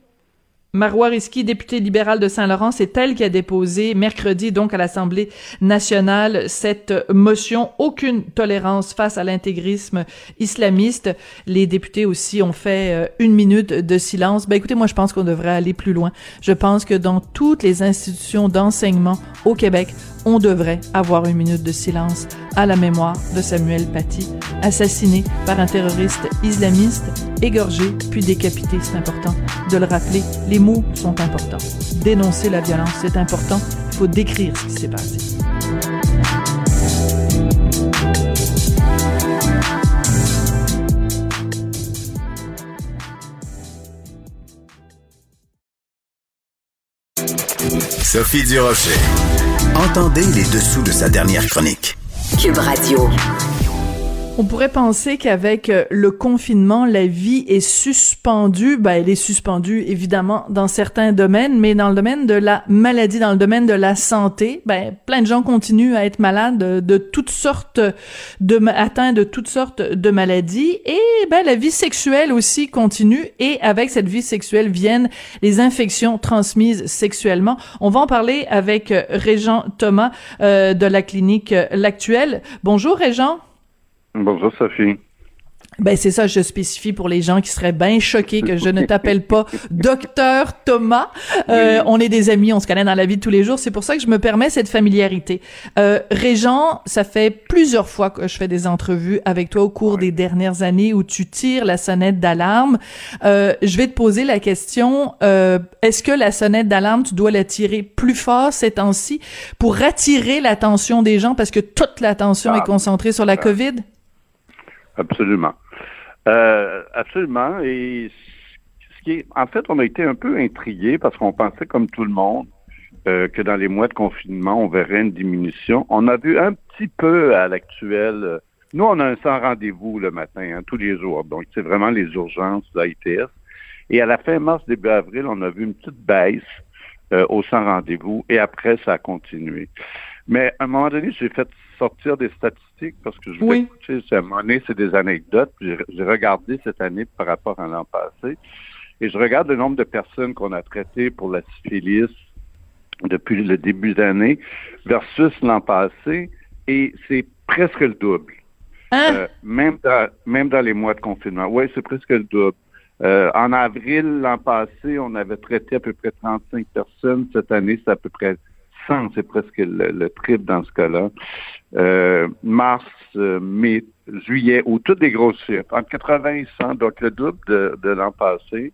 Marois Risky, députée libérale de Saint-Laurent, c'est elle qui a déposé mercredi donc à l'Assemblée nationale cette motion aucune tolérance face à l'intégrisme islamiste. Les députés aussi ont fait euh, une minute de silence. Ben écoutez, moi je pense qu'on devrait aller plus loin. Je pense que dans toutes les institutions d'enseignement au Québec, on devrait avoir une minute de silence à la mémoire de Samuel Paty, assassiné par un terroriste islamiste, égorgé puis décapité. C'est important de le rappeler. Les mots sont importants. Dénoncer la violence, c'est important. Il faut décrire ce qui s'est passé. Sophie Durocher. Entendez les dessous de sa dernière chronique. Cube Radio. On pourrait penser qu'avec euh, le confinement, la vie est suspendue. Ben, elle est suspendue, évidemment, dans certains domaines, mais dans le domaine de la maladie, dans le domaine de la santé, ben, plein de gens continuent à être malades de, toutes sortes de, atteints de toutes sortes de maladies. Et, ben, la vie sexuelle aussi continue. Et avec cette vie sexuelle viennent les infections transmises sexuellement. On va en parler avec euh, Régent Thomas euh, de la clinique L'Actuelle. Bonjour, Régent. Bonjour Sophie. Ben c'est ça, je spécifie pour les gens qui seraient bien choqués que je ne t'appelle pas docteur Thomas. Euh, on est des amis, on se connaît dans la vie de tous les jours. C'est pour ça que je me permets cette familiarité. Euh, Régent, ça fait plusieurs fois que je fais des entrevues avec toi au cours des dernières années où tu tires la sonnette d'alarme. Euh, je vais te poser la question euh, est-ce que la sonnette d'alarme, tu dois la tirer plus fort ces temps-ci pour attirer l'attention des gens parce que toute l'attention ah. est concentrée sur la ah. COVID? Absolument. Euh, absolument. Et ce qui est, en fait, on a été un peu intrigués parce qu'on pensait, comme tout le monde, euh, que dans les mois de confinement, on verrait une diminution. On a vu un petit peu à l'actuel. nous, on a un sans rendez-vous le matin, hein, tous les jours. Donc, c'est vraiment les urgences de. Et à la fin mars, début avril, on a vu une petite baisse euh, au sans rendez-vous. Et après, ça a continué. Mais à un moment donné, j'ai fait sortir des statistiques parce que je voulais oui. écouter, à un moment donné, c'est des anecdotes. J'ai regardé cette année par rapport à l'an passé. Et je regarde le nombre de personnes qu'on a traitées pour la syphilis depuis le début d'année versus l'an passé. Et c'est presque le double. Hein? Euh, même, dans, même dans les mois de confinement. Oui, c'est presque le double. Euh, en avril l'an passé, on avait traité à peu près 35 personnes. Cette année, c'est à peu près c'est presque le, triple dans ce cas-là. Euh, mars, euh, mai, juillet, ou toutes des grosses chiffres, entre 80 et 100, donc le double de, l'an passé.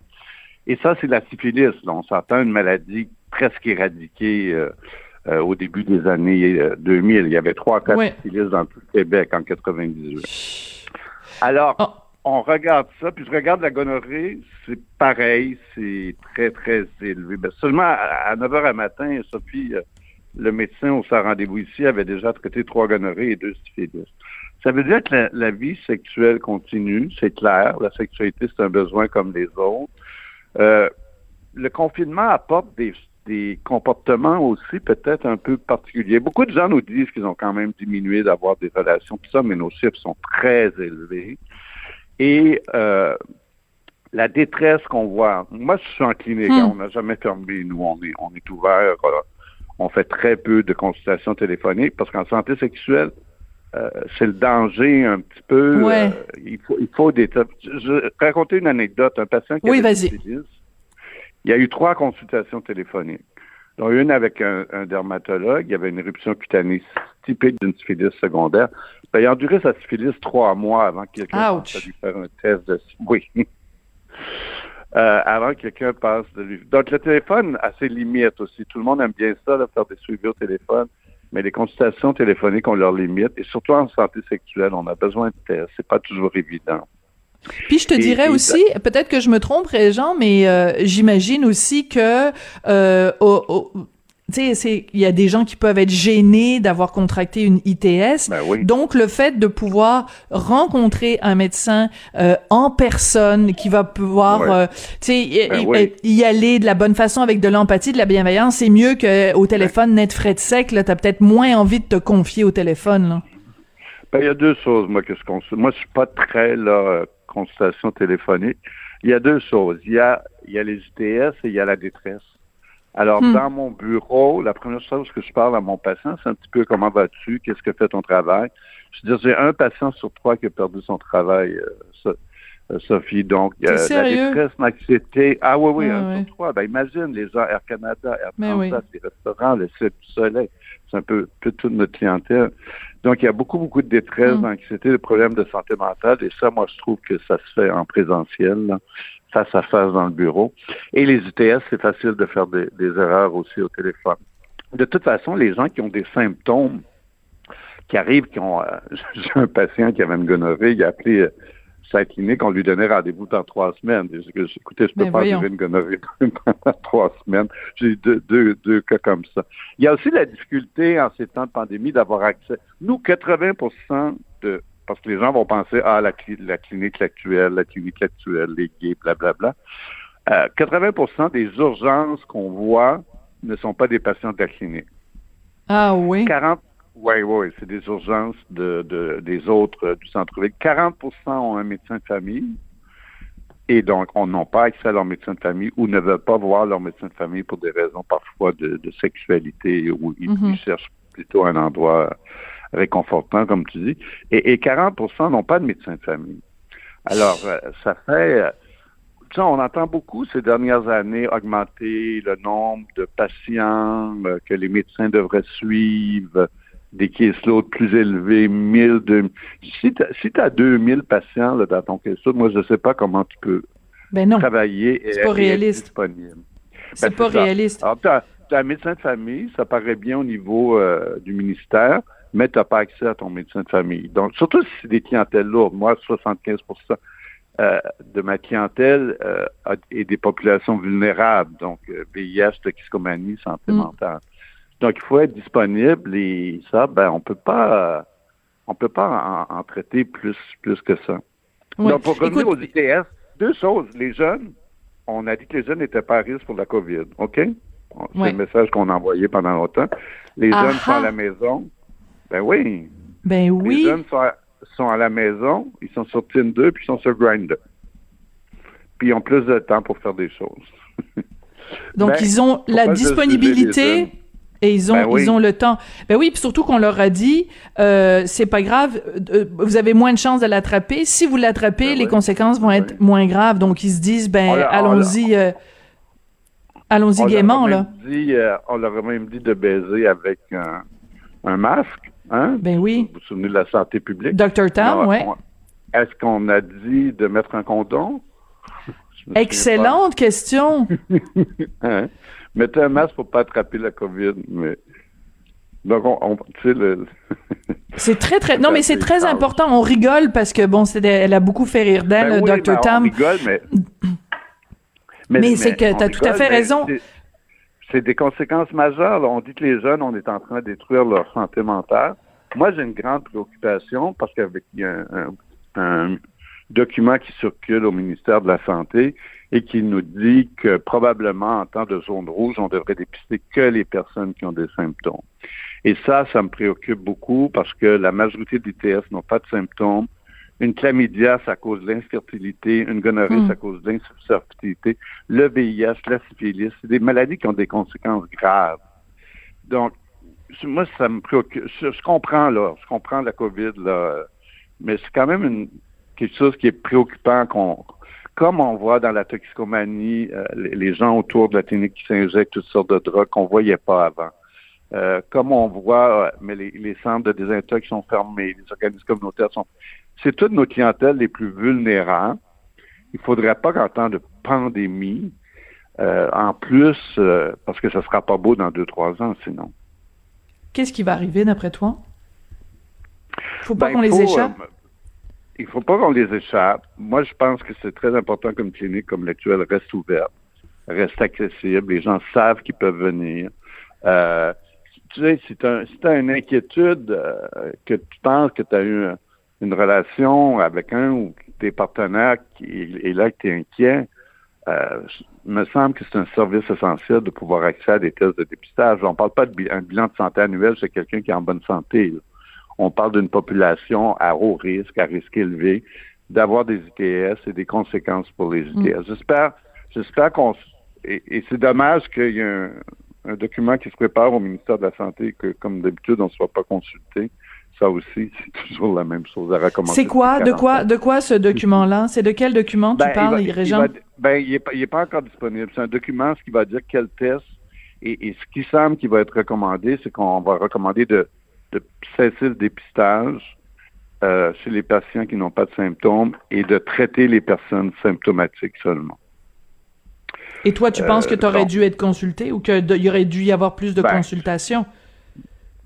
Et ça, c'est la syphilis. On s'entend une maladie presque éradiquée euh, au début des années 2000. Il y avait trois cas de syphilis dans tout le Québec en 98. Alors, oh on regarde ça, puis je regarde la gonorrhée, c'est pareil, c'est très, très élevé. Ben, seulement à 9 h à matin, Sophie, le médecin au sa rendez-vous ici avait déjà traité trois gonorrhées et deux syphilis. Ça veut dire que la, vie sexuelle continue, c'est clair. La sexualité, c'est un besoin comme les autres. Euh, le confinement apporte des, des comportements aussi peut-être un peu particuliers. Beaucoup de gens nous disent qu'ils ont quand même diminué d'avoir des relations, tout ça, mais nos chiffres sont très élevés. Et euh, la détresse qu'on voit, moi je suis en clinique, hein, hmm. on n'a jamais fermé, nous on est, on est ouvert, euh, on fait très peu de consultations téléphoniques parce qu'en santé sexuelle, euh, c'est le danger un petit peu. Ouais. euh, il, faut, il faut des... Je, raconter une anecdote. Un patient qui Oui, vas-y. une syphilis, il y a eu trois consultations téléphoniques. Donc, une avec un, un dermatologue, il y avait une éruption cutanée typique d'une syphilis secondaire. Ben, il a enduré sa syphilis trois mois avant que quelqu'un à lui faire un test de... Oui. Euh, avant que quelqu'un passe de lui. Donc, le téléphone a ses limites aussi. Tout le monde aime bien ça, là, faire des suivis au téléphone. Mais les consultations téléphoniques ont leurs limites. Et surtout en santé sexuelle, on a besoin de tests. C'est pas toujours évident. Puis je te dirais aussi, peut-être que je me trompe, Jean, mais euh, j'imagine aussi que euh, au- au- tu sais, il y a des gens qui peuvent être gênés d'avoir contracté une ITS. Ben oui. Donc le fait de pouvoir rencontrer un médecin euh, en personne qui va pouvoir Ouais. euh, tu sais y, Ben y- oui. y aller de la bonne façon avec de l'empathie, de la bienveillance, c'est mieux que au téléphone net frais de sec là, t'as peut-être moins envie de te confier au téléphone là. Ben, il y a deux choses, moi, que je consulte. Moi, je suis pas très, là, euh, consultation téléphonique. Il y a deux choses. Il y a, il y a les ITS et il y a la détresse. Alors, Hmm. dans mon bureau, la première chose que je parle à mon patient, c'est un petit peu comment vas-tu, qu'est-ce que fait ton travail. Je veux dire, j'ai un patient sur trois qui a perdu son travail, euh, Sophie. Donc, euh, la détresse, l'anxiété. Ah oui, oui, Ouais, un sur trois. Ben, imagine les gens Air Canada, Air oui. Transat, les restaurants, le Cirque du Soleil. C'est un peu, peu toute notre clientèle. Donc, il y a beaucoup, beaucoup de détresse, Mm. d'anxiété, de problèmes de santé mentale. Et ça, moi, je trouve que ça se fait en présentiel, là, face à face dans le bureau. Et les UTS, c'est facile de faire des, des erreurs aussi au téléphone. De toute façon, les gens qui ont des symptômes qui arrivent, qui ont... euh, J'ai un patient qui avait une gonorrhée, il a appelé euh, sa clinique, on lui donnait rendez-vous dans trois semaines. Écoutez, je peux Ben pas gérer une gonorrhée pendant trois semaines. J'ai eu deux, deux, deux cas comme ça. Il y a aussi la difficulté en ces temps de pandémie d'avoir accès. Nous, 80% de parce que les gens vont penser ah la, cli- la clinique actuelle, la clinique actuelle, les gays, blablabla. Euh, 80% des urgences qu'on voit ne sont pas des patients de la clinique. Ah oui. 40 oui, oui, c'est des urgences de, de- des autres euh, du centre-ville. 40% ont un médecin de famille et donc on n'ont pas accès à leur médecin de famille ou ne veulent pas voir leur médecin de famille pour des raisons parfois de, de sexualité ou ils, Mhm. ils cherchent plutôt un endroit réconfortant, comme tu dis. Et, et 40 n'ont pas de médecin de famille. Alors, euh, ça fait... euh, tu sais, on entend beaucoup ces dernières années augmenter le nombre de patients euh, que les médecins devraient suivre, des caseloads plus élevés, 1000, 2000. Si tu si as 2000 patients là, dans ton caseload, moi, je ne sais pas comment tu peux Ben non, travailler et, pas et être réaliste. disponible. c'est Ben, pas réaliste. Alors, tu as, un médecin de famille, ça paraît bien au niveau euh, du ministère, mais tu n'as pas accès à ton médecin de famille. Donc, surtout si c'est des clientèles lourdes. Moi, 75% euh, de ma clientèle euh, est des populations vulnérables, donc euh, VIH, toxicomanie, santé Mm. mentale. Donc, il faut être disponible et ça, ben, on peut pas, on peut pas en, en traiter plus, plus que ça. Ouais. Donc, pour revenir Écoute, aux ITS, deux choses. Les jeunes, on a dit que les jeunes n'étaient pas à risque pour la COVID, OK? C'est Ouais. le message qu'on a envoyé pendant longtemps. Les Ah jeunes sont ah. à la maison. Ben oui. ben Les oui. jeunes sont à, sont à la maison, ils sont sur Tinder, puis ils sont sur Grindr. Puis ils ont plus de temps pour faire des choses. Donc Ben, ils ont la les disponibilité. Et ils ont Ben oui. ils ont le temps. Ben oui, puis surtout qu'on leur a dit euh, c'est pas grave, euh, vous avez moins de chances de l'attraper. Si vous l'attrapez, Ben les oui. conséquences vont être Oui. moins graves. Donc ils se disent ben allons-y euh, allons-y gaiement là. dit, euh, on leur a même dit de baiser avec un, un masque. Hein? Ben oui. Vous vous souvenez de la santé publique? Dr Tam, ouais. Est-ce qu'on a dit de mettre un condom? Excellente question. Hein? Mettez un masque pour pas attraper la COVID, mais donc on, on- tu sais le C'est très très non mais c'est très important. On rigole parce que bon, c'est elle a beaucoup fait rire d'elle, Ben oui, Dr ben, Tam. On rigole, mais Mais c'est que on t'as tout à fait raison. c'est- des conséquences majeures. là. On dit que les jeunes, on est en train de détruire leur santé mentale. Moi, j'ai une grande préoccupation parce qu'avec un document qui circule au ministère de la Santé et qui nous dit que probablement en temps de zone rouge, on devrait dépister que les personnes qui ont des symptômes. Et ça, ça me préoccupe beaucoup parce que la majorité des TS n'ont pas de symptômes. Une chlamydia, ça cause de l'infertilité. Une gonorrhée, Mm. ça cause de l'infertilité. Le VIH, la syphilis, c'est des maladies qui ont des conséquences graves. Donc, moi, ça me préoccupe. Je, je comprends, là. Je comprends la COVID, là. Mais c'est quand même une, quelque chose qui est préoccupant qu'on, comme on voit dans la toxicomanie, euh, les, gens autour de la clinique qui s'injectent toutes sortes de drogues qu'on voyait pas avant. Euh, comme on voit, euh, mais les, les centres de désintox sont fermés, les organismes communautaires sont... C'est toutes nos clientèles les plus vulnérables. Il faudrait pas qu'en temps de pandémie, euh, en plus, euh, parce que ça sera pas beau dans deux, trois ans sinon. Qu'est-ce qui va arriver d'après toi? Faut pas Ben, qu'on les échappe? Il faut pas qu'on les échappe. Moi, je pense que c'est très important qu'une clinique comme l'actuelle reste ouverte, reste accessible. Les gens savent qu'ils peuvent venir. Euh, tu sais, si tu as, une inquiétude, euh, que tu penses que tu as eu un- une relation avec un ou tes partenaires qui est là que tu es inquiet, euh, il me semble que c'est un service essentiel de pouvoir accéder à des tests de dépistage. On parle pas de bilan de santé annuel chez quelqu'un qui est en bonne santé. On parle d'une population à haut risque, à risque élevé, d'avoir des ITS et des conséquences pour les ITS. J'espère, j'espère qu'on et, et c'est dommage qu'il y ait un, un document qui se prépare au ministère de la Santé que, comme d'habitude, on ne soit pas consulté. Ça aussi, c'est toujours la même chose à recommander. C'est quoi, de quoi, 40 ans. de quoi ce document-là? C'est de quel document tu Ben, il parles, va- il Régent? va- ben, il n'est pas, il est pas encore disponible. C'est un document ce qui va dire quel test. Et, et ce qui semble qui va être recommandé, c'est qu'on va recommander de, de cesser le dépistage euh, chez les patients qui n'ont pas de symptômes et de traiter les personnes symptomatiques seulement. Et toi, tu penses que tu aurais bon. dû être consulté ou qu'il y aurait dû y avoir plus de Ben, consultations?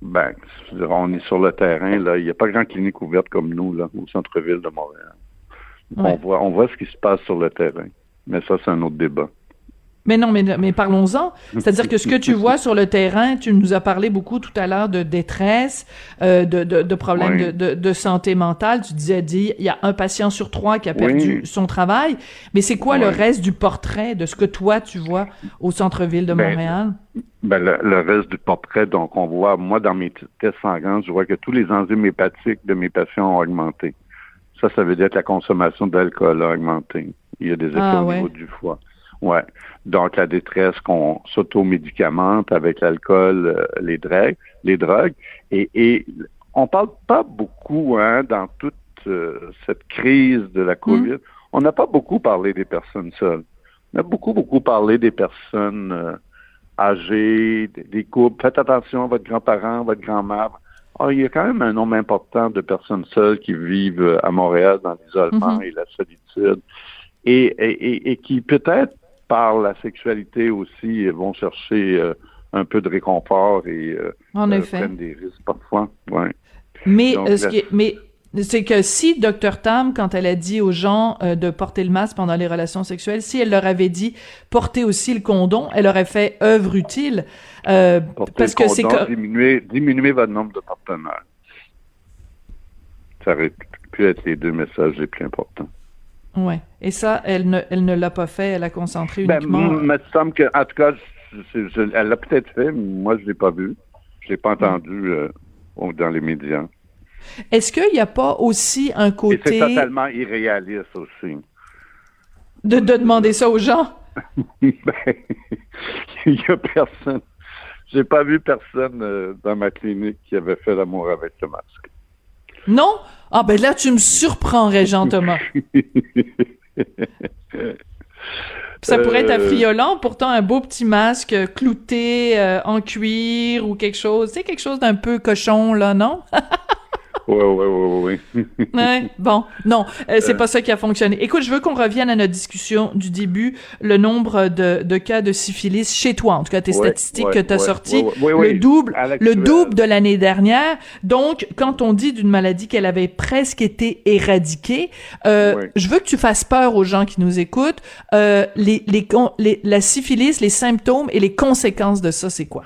Ben, on est sur le terrain, là. Il n'y a pas grand clinique ouverte comme nous, là, au centre-ville de Montréal. On voit, on voit ce qui se passe sur le terrain. Mais ça, c'est un autre débat. Mais non, mais, mais parlons-en. C'est-à-dire que ce que tu vois sur le terrain, tu nous as parlé beaucoup tout à l'heure de détresse, euh, de, de, de problèmes Oui. de, de, de santé mentale. Tu disais, dit, il y a un patient sur trois qui a perdu Oui. son travail. Mais c'est quoi le reste du portrait de ce que toi, tu vois au centre-ville de Ben, Montréal? Ben, le, le reste du portrait, donc on voit, moi, dans mes tests sanguins, je vois que tous les enzymes hépatiques de mes patients ont augmenté. Ça, ça veut dire que la consommation d'alcool a augmenté. Il y a des effets Ah, au niveau du foie. Ouais. Donc, la détresse qu'on s'automédicamente avec l'alcool, euh, les drogues, les drogues. Et, et on parle pas beaucoup, hein, dans toute euh, cette crise de la COVID, on n'a pas beaucoup parlé des personnes seules. On a beaucoup, beaucoup parlé des personnes euh, âgés, des- des couples. Faites attention à votre grand-parent, votre grand-mère. Ah, il y a quand même un nombre important de personnes seules qui vivent à Montréal dans l'isolement Mhm. et la solitude et, et, et- et qui peut-être par la sexualité aussi vont chercher euh, un peu de réconfort et euh, En euh, effet. prennent des risques parfois. Ouais. Mais Donc, ce la- qui est- mais c'est que si Dr Tam, quand elle a dit aux gens euh, de porter le masque pendant les relations sexuelles, si elle leur avait dit porter aussi le condom, elle aurait fait œuvre utile euh, parce le que c'est que diminuer, diminuer votre nombre de partenaires. Ça aurait pu être les deux messages les plus importants. Ouais. Et ça, elle ne elle ne l'a pas fait. Elle a concentré Ben, uniquement. il me semble que, en tout cas, je- je- elle l'a peut-être fait, mais moi, je l'ai pas vu. Je l'ai pas entendu euh, dans les médias. Est-ce qu'il n'y a pas aussi un Et c'est côté totalement irréaliste aussi. de, de demander ça aux gens? ben, il y a personne. J'ai pas vu personne euh, dans ma clinique qui avait fait l'amour avec le masque. Non? Ah ben là, tu me surprends, Régent Thomas. Ça pourrait être Euh, affriolant, pourtant un beau petit masque euh, clouté euh, en cuir ou quelque chose. C'est quelque chose d'un peu cochon, là, non? Ouais, ouais, ouais, ouais. ouais. Ouais, bon, non, euh, c'est pas ça qui a fonctionné. Écoute, je veux qu'on revienne à notre discussion du début, le nombre de, de cas de syphilis chez toi, en tout cas tes Ouais, statistiques ouais, que tu as sorties, le double, le double de l'année dernière. Donc, quand on dit d'une maladie qu'elle avait presque été éradiquée, euh, je veux que tu fasses peur aux gens qui nous écoutent. Euh, les, les, les- la syphilis, les symptômes et les conséquences de ça, c'est quoi?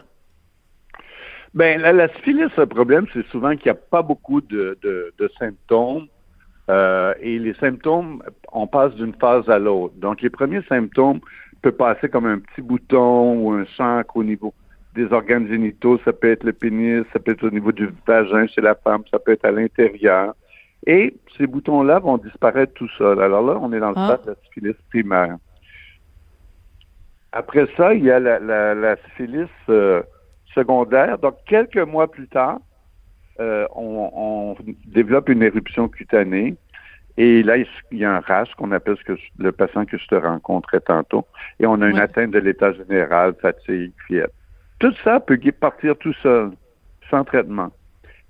Ben, la, la syphilis, le problème, c'est souvent qu'il n'y a pas beaucoup de, de, de symptômes. Euh, et les symptômes, on passe d'une phase à l'autre. Donc, les premiers symptômes peuvent passer comme un petit bouton ou un chancre au niveau des organes génitaux. Ça peut être le pénis, ça peut être au niveau du vagin chez la femme, ça peut être à l'intérieur. Et ces boutons-là vont disparaître tout seuls. Alors là, on est dans le Ah. stade de la syphilis primaire. Après ça, il y a la, la, la syphilis euh, secondaire. Donc, quelques mois plus tard, euh, on, on, développe une éruption cutanée. Et là, il y a un rash qu'on appelle ce que le patient que je te rencontrais tantôt. Et on a une atteinte de l'état général, fatigue, fièvre. Tout ça peut partir tout seul, sans traitement.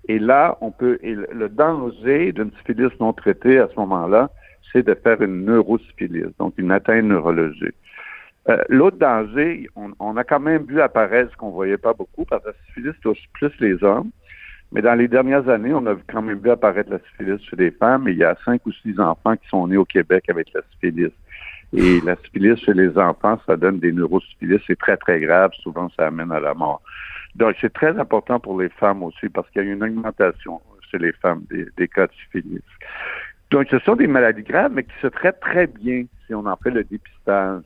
Et là, on peut, et le danger d'une syphilis non traitée à ce moment-là, c'est de faire une neurosyphilis, donc une atteinte neurologique. Euh, L'autre danger, on, a quand même vu apparaître ce qu'on voyait pas beaucoup, parce que la syphilis touche plus les hommes. Mais dans les dernières années, on a quand même vu apparaître la syphilis chez les femmes. Et il y a cinq ou six enfants qui sont nés au Québec avec la syphilis. Et la syphilis chez les enfants, ça donne des neurosyphilis. C'est très, très grave. Souvent, ça amène à la mort. Donc, c'est très important pour les femmes aussi parce qu'il y a une augmentation chez les femmes des, des cas de syphilis. Donc, ce sont des maladies graves, mais qui se traitent très bien si on en fait le dépistage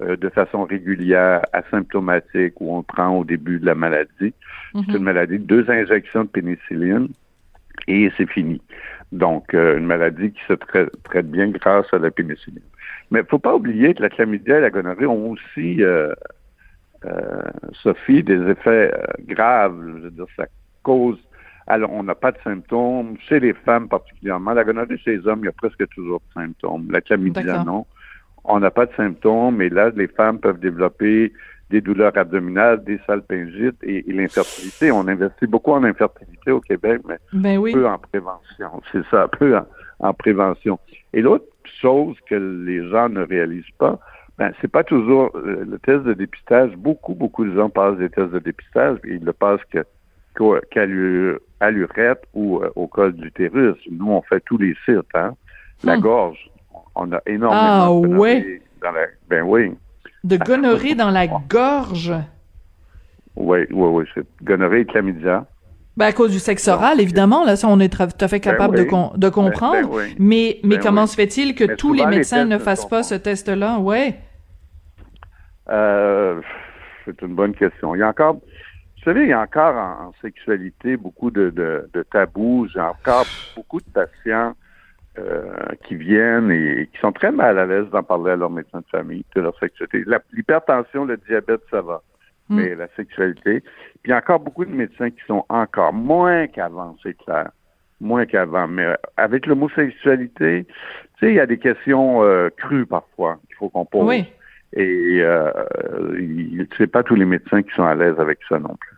euh, de façon régulière, asymptomatique, où on prend au début de la maladie. C'est une maladie de deux injections de pénicilline et c'est fini. Donc, euh, une maladie qui se traite, traite, bien grâce à la pénicilline. Mais il ne faut pas oublier que la chlamydia et la gonorrhée ont aussi euh, euh, Sophie, des effets graves. Je veux dire, ça cause. Alors, on n'a pas de symptômes. Chez les femmes particulièrement, la gonorrhée chez les hommes, il y a presque toujours de symptômes. La chlamydia, non. On n'a pas de symptômes, et là, les femmes peuvent développer des douleurs abdominales, des salpingites et, et l'infertilité. On investit beaucoup en infertilité au Québec, mais ben oui. peu en prévention. C'est ça, peu en, en prévention. Et l'autre chose que les gens ne réalisent pas, ben, c'est pas toujours euh, le test de dépistage. Beaucoup, beaucoup de gens passent des tests de dépistage et ils le passent que qu'à l'urètre ou euh, au col d'utérus. Nous, on fait tous les sites, hein. La Hmm. gorge, on a énormément Ah, de gonorrhée ouais. dans la... Ben oui. De gonorrhée dans la gorge. Oui, oui, oui. C'est gonorrhée et chlamydia. Ben, à cause du sexe oral, évidemment, là, ça, on est tout à fait capable Ben de, oui. com- de comprendre. Ben- ben oui. Mais, mais comment oui. se fait-il que Mais tous les médecins ne fassent pas ce test-là? Ouais. Euh, c'est une bonne question. Il y a encore, vous savez, il y a encore en, en sexualité beaucoup de, de, de tabous. J'ai encore beaucoup de patients qui viennent et, qui sont très mal à l'aise d'en parler à leur médecin de famille de leur sexualité. L'hypertension, le diabète, ça va. Mm. Mais la sexualité. Puis il y a encore beaucoup de médecins qui sont encore moins qu'avant, c'est clair. Moins qu'avant. Mais euh, avec l'homosexualité, tu sais, il y a des questions euh, crues parfois qu'il faut qu'on pose. Oui. Et euh, c'est pas tous les médecins qui sont à l'aise avec ça non plus.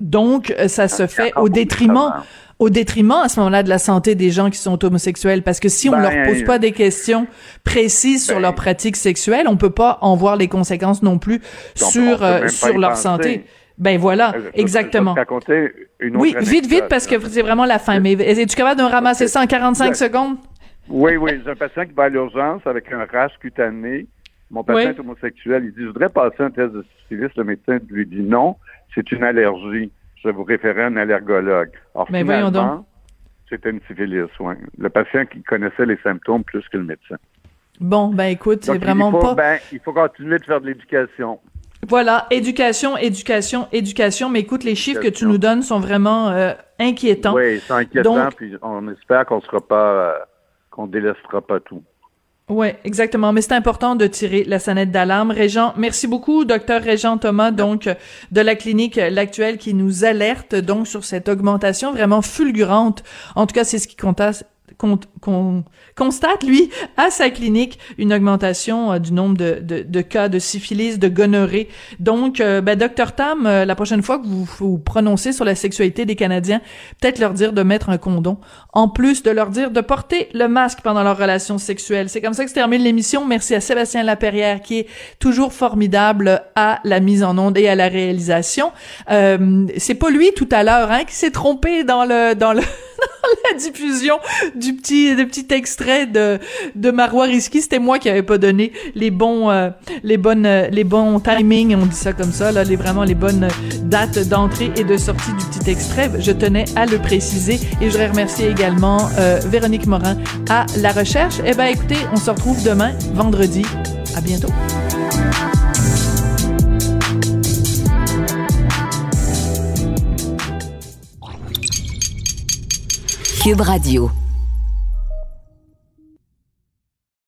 Donc, euh, ça se fait au détriment, au détriment à ce moment-là de la santé des gens qui sont homosexuels, parce que si on Ben, leur pose pas des questions précises sur ben, leur pratique sexuelle, on peut pas en voir les conséquences non plus sur euh, sur leur penser. santé. Ben voilà, Euh, je- je exactement. raconter une autre Oui, vite, vite, parce que c'est vraiment la fin. Mais es-tu capable de me ramasser ça en 45 Ouais. secondes? Oui, oui, j'ai un patient qui va à l'urgence avec un rash cutané. Mon patient Oui. est homosexuel. Il dit, je voudrais passer un test de syphilis. Le médecin lui dit non, c'est une allergie. Je vais vous référer à un allergologue. Alors, Mais voyons finalement, c'était une syphilis, oui. Le patient qui connaissait les symptômes plus que le médecin. Bon, ben écoute, c'est Donc, vraiment faut, pas. ben, il faut continuer de faire de l'éducation. Voilà, éducation, éducation, éducation. Mais écoute, les chiffres que tu nous donnes sont vraiment euh, inquiétants. Oui, c'est inquiétant, Donc- puis on espère qu'on sera pas, euh, qu'on délaissera pas tout. Oui, exactement. Mais c'est important de tirer la sonnette d'alarme. Régent, merci beaucoup, docteur Régent Thomas, donc, de la clinique L'Actuelle, qui nous alerte, donc, sur cette augmentation vraiment fulgurante. En tout cas, c'est ce qui compta- con- con- constate, lui, à sa clinique, une augmentation euh, du nombre de, de, de cas de syphilis, de gonorrhée. Donc, euh, ben, docteur Tam, euh, la prochaine fois que vous vous prononcez sur la sexualité des Canadiens, peut-être leur dire de mettre un condom, en plus de leur dire de porter le masque pendant leur relation sexuelle. C'est comme ça que se termine l'émission. Merci à Sébastien Laperrière, qui est toujours formidable à la mise en onde et à la réalisation. C'est pas lui, tout à l'heure, hein, qui s'est trompé dans le, dans le, la diffusion du petit, extrait de, de Marois Risky. C'était moi qui avais pas donné les bons, euh, les bonnes, euh, les bons timings, on dit ça comme ça, là, les, vraiment les bonnes dates d'entrée et de sortie du petit extrait. Je tenais à le préciser et je voudrais remercier également euh, Véronique Morin à la recherche. Eh ben, écoutez, on se retrouve demain, vendredi. À bientôt. Cube Radio.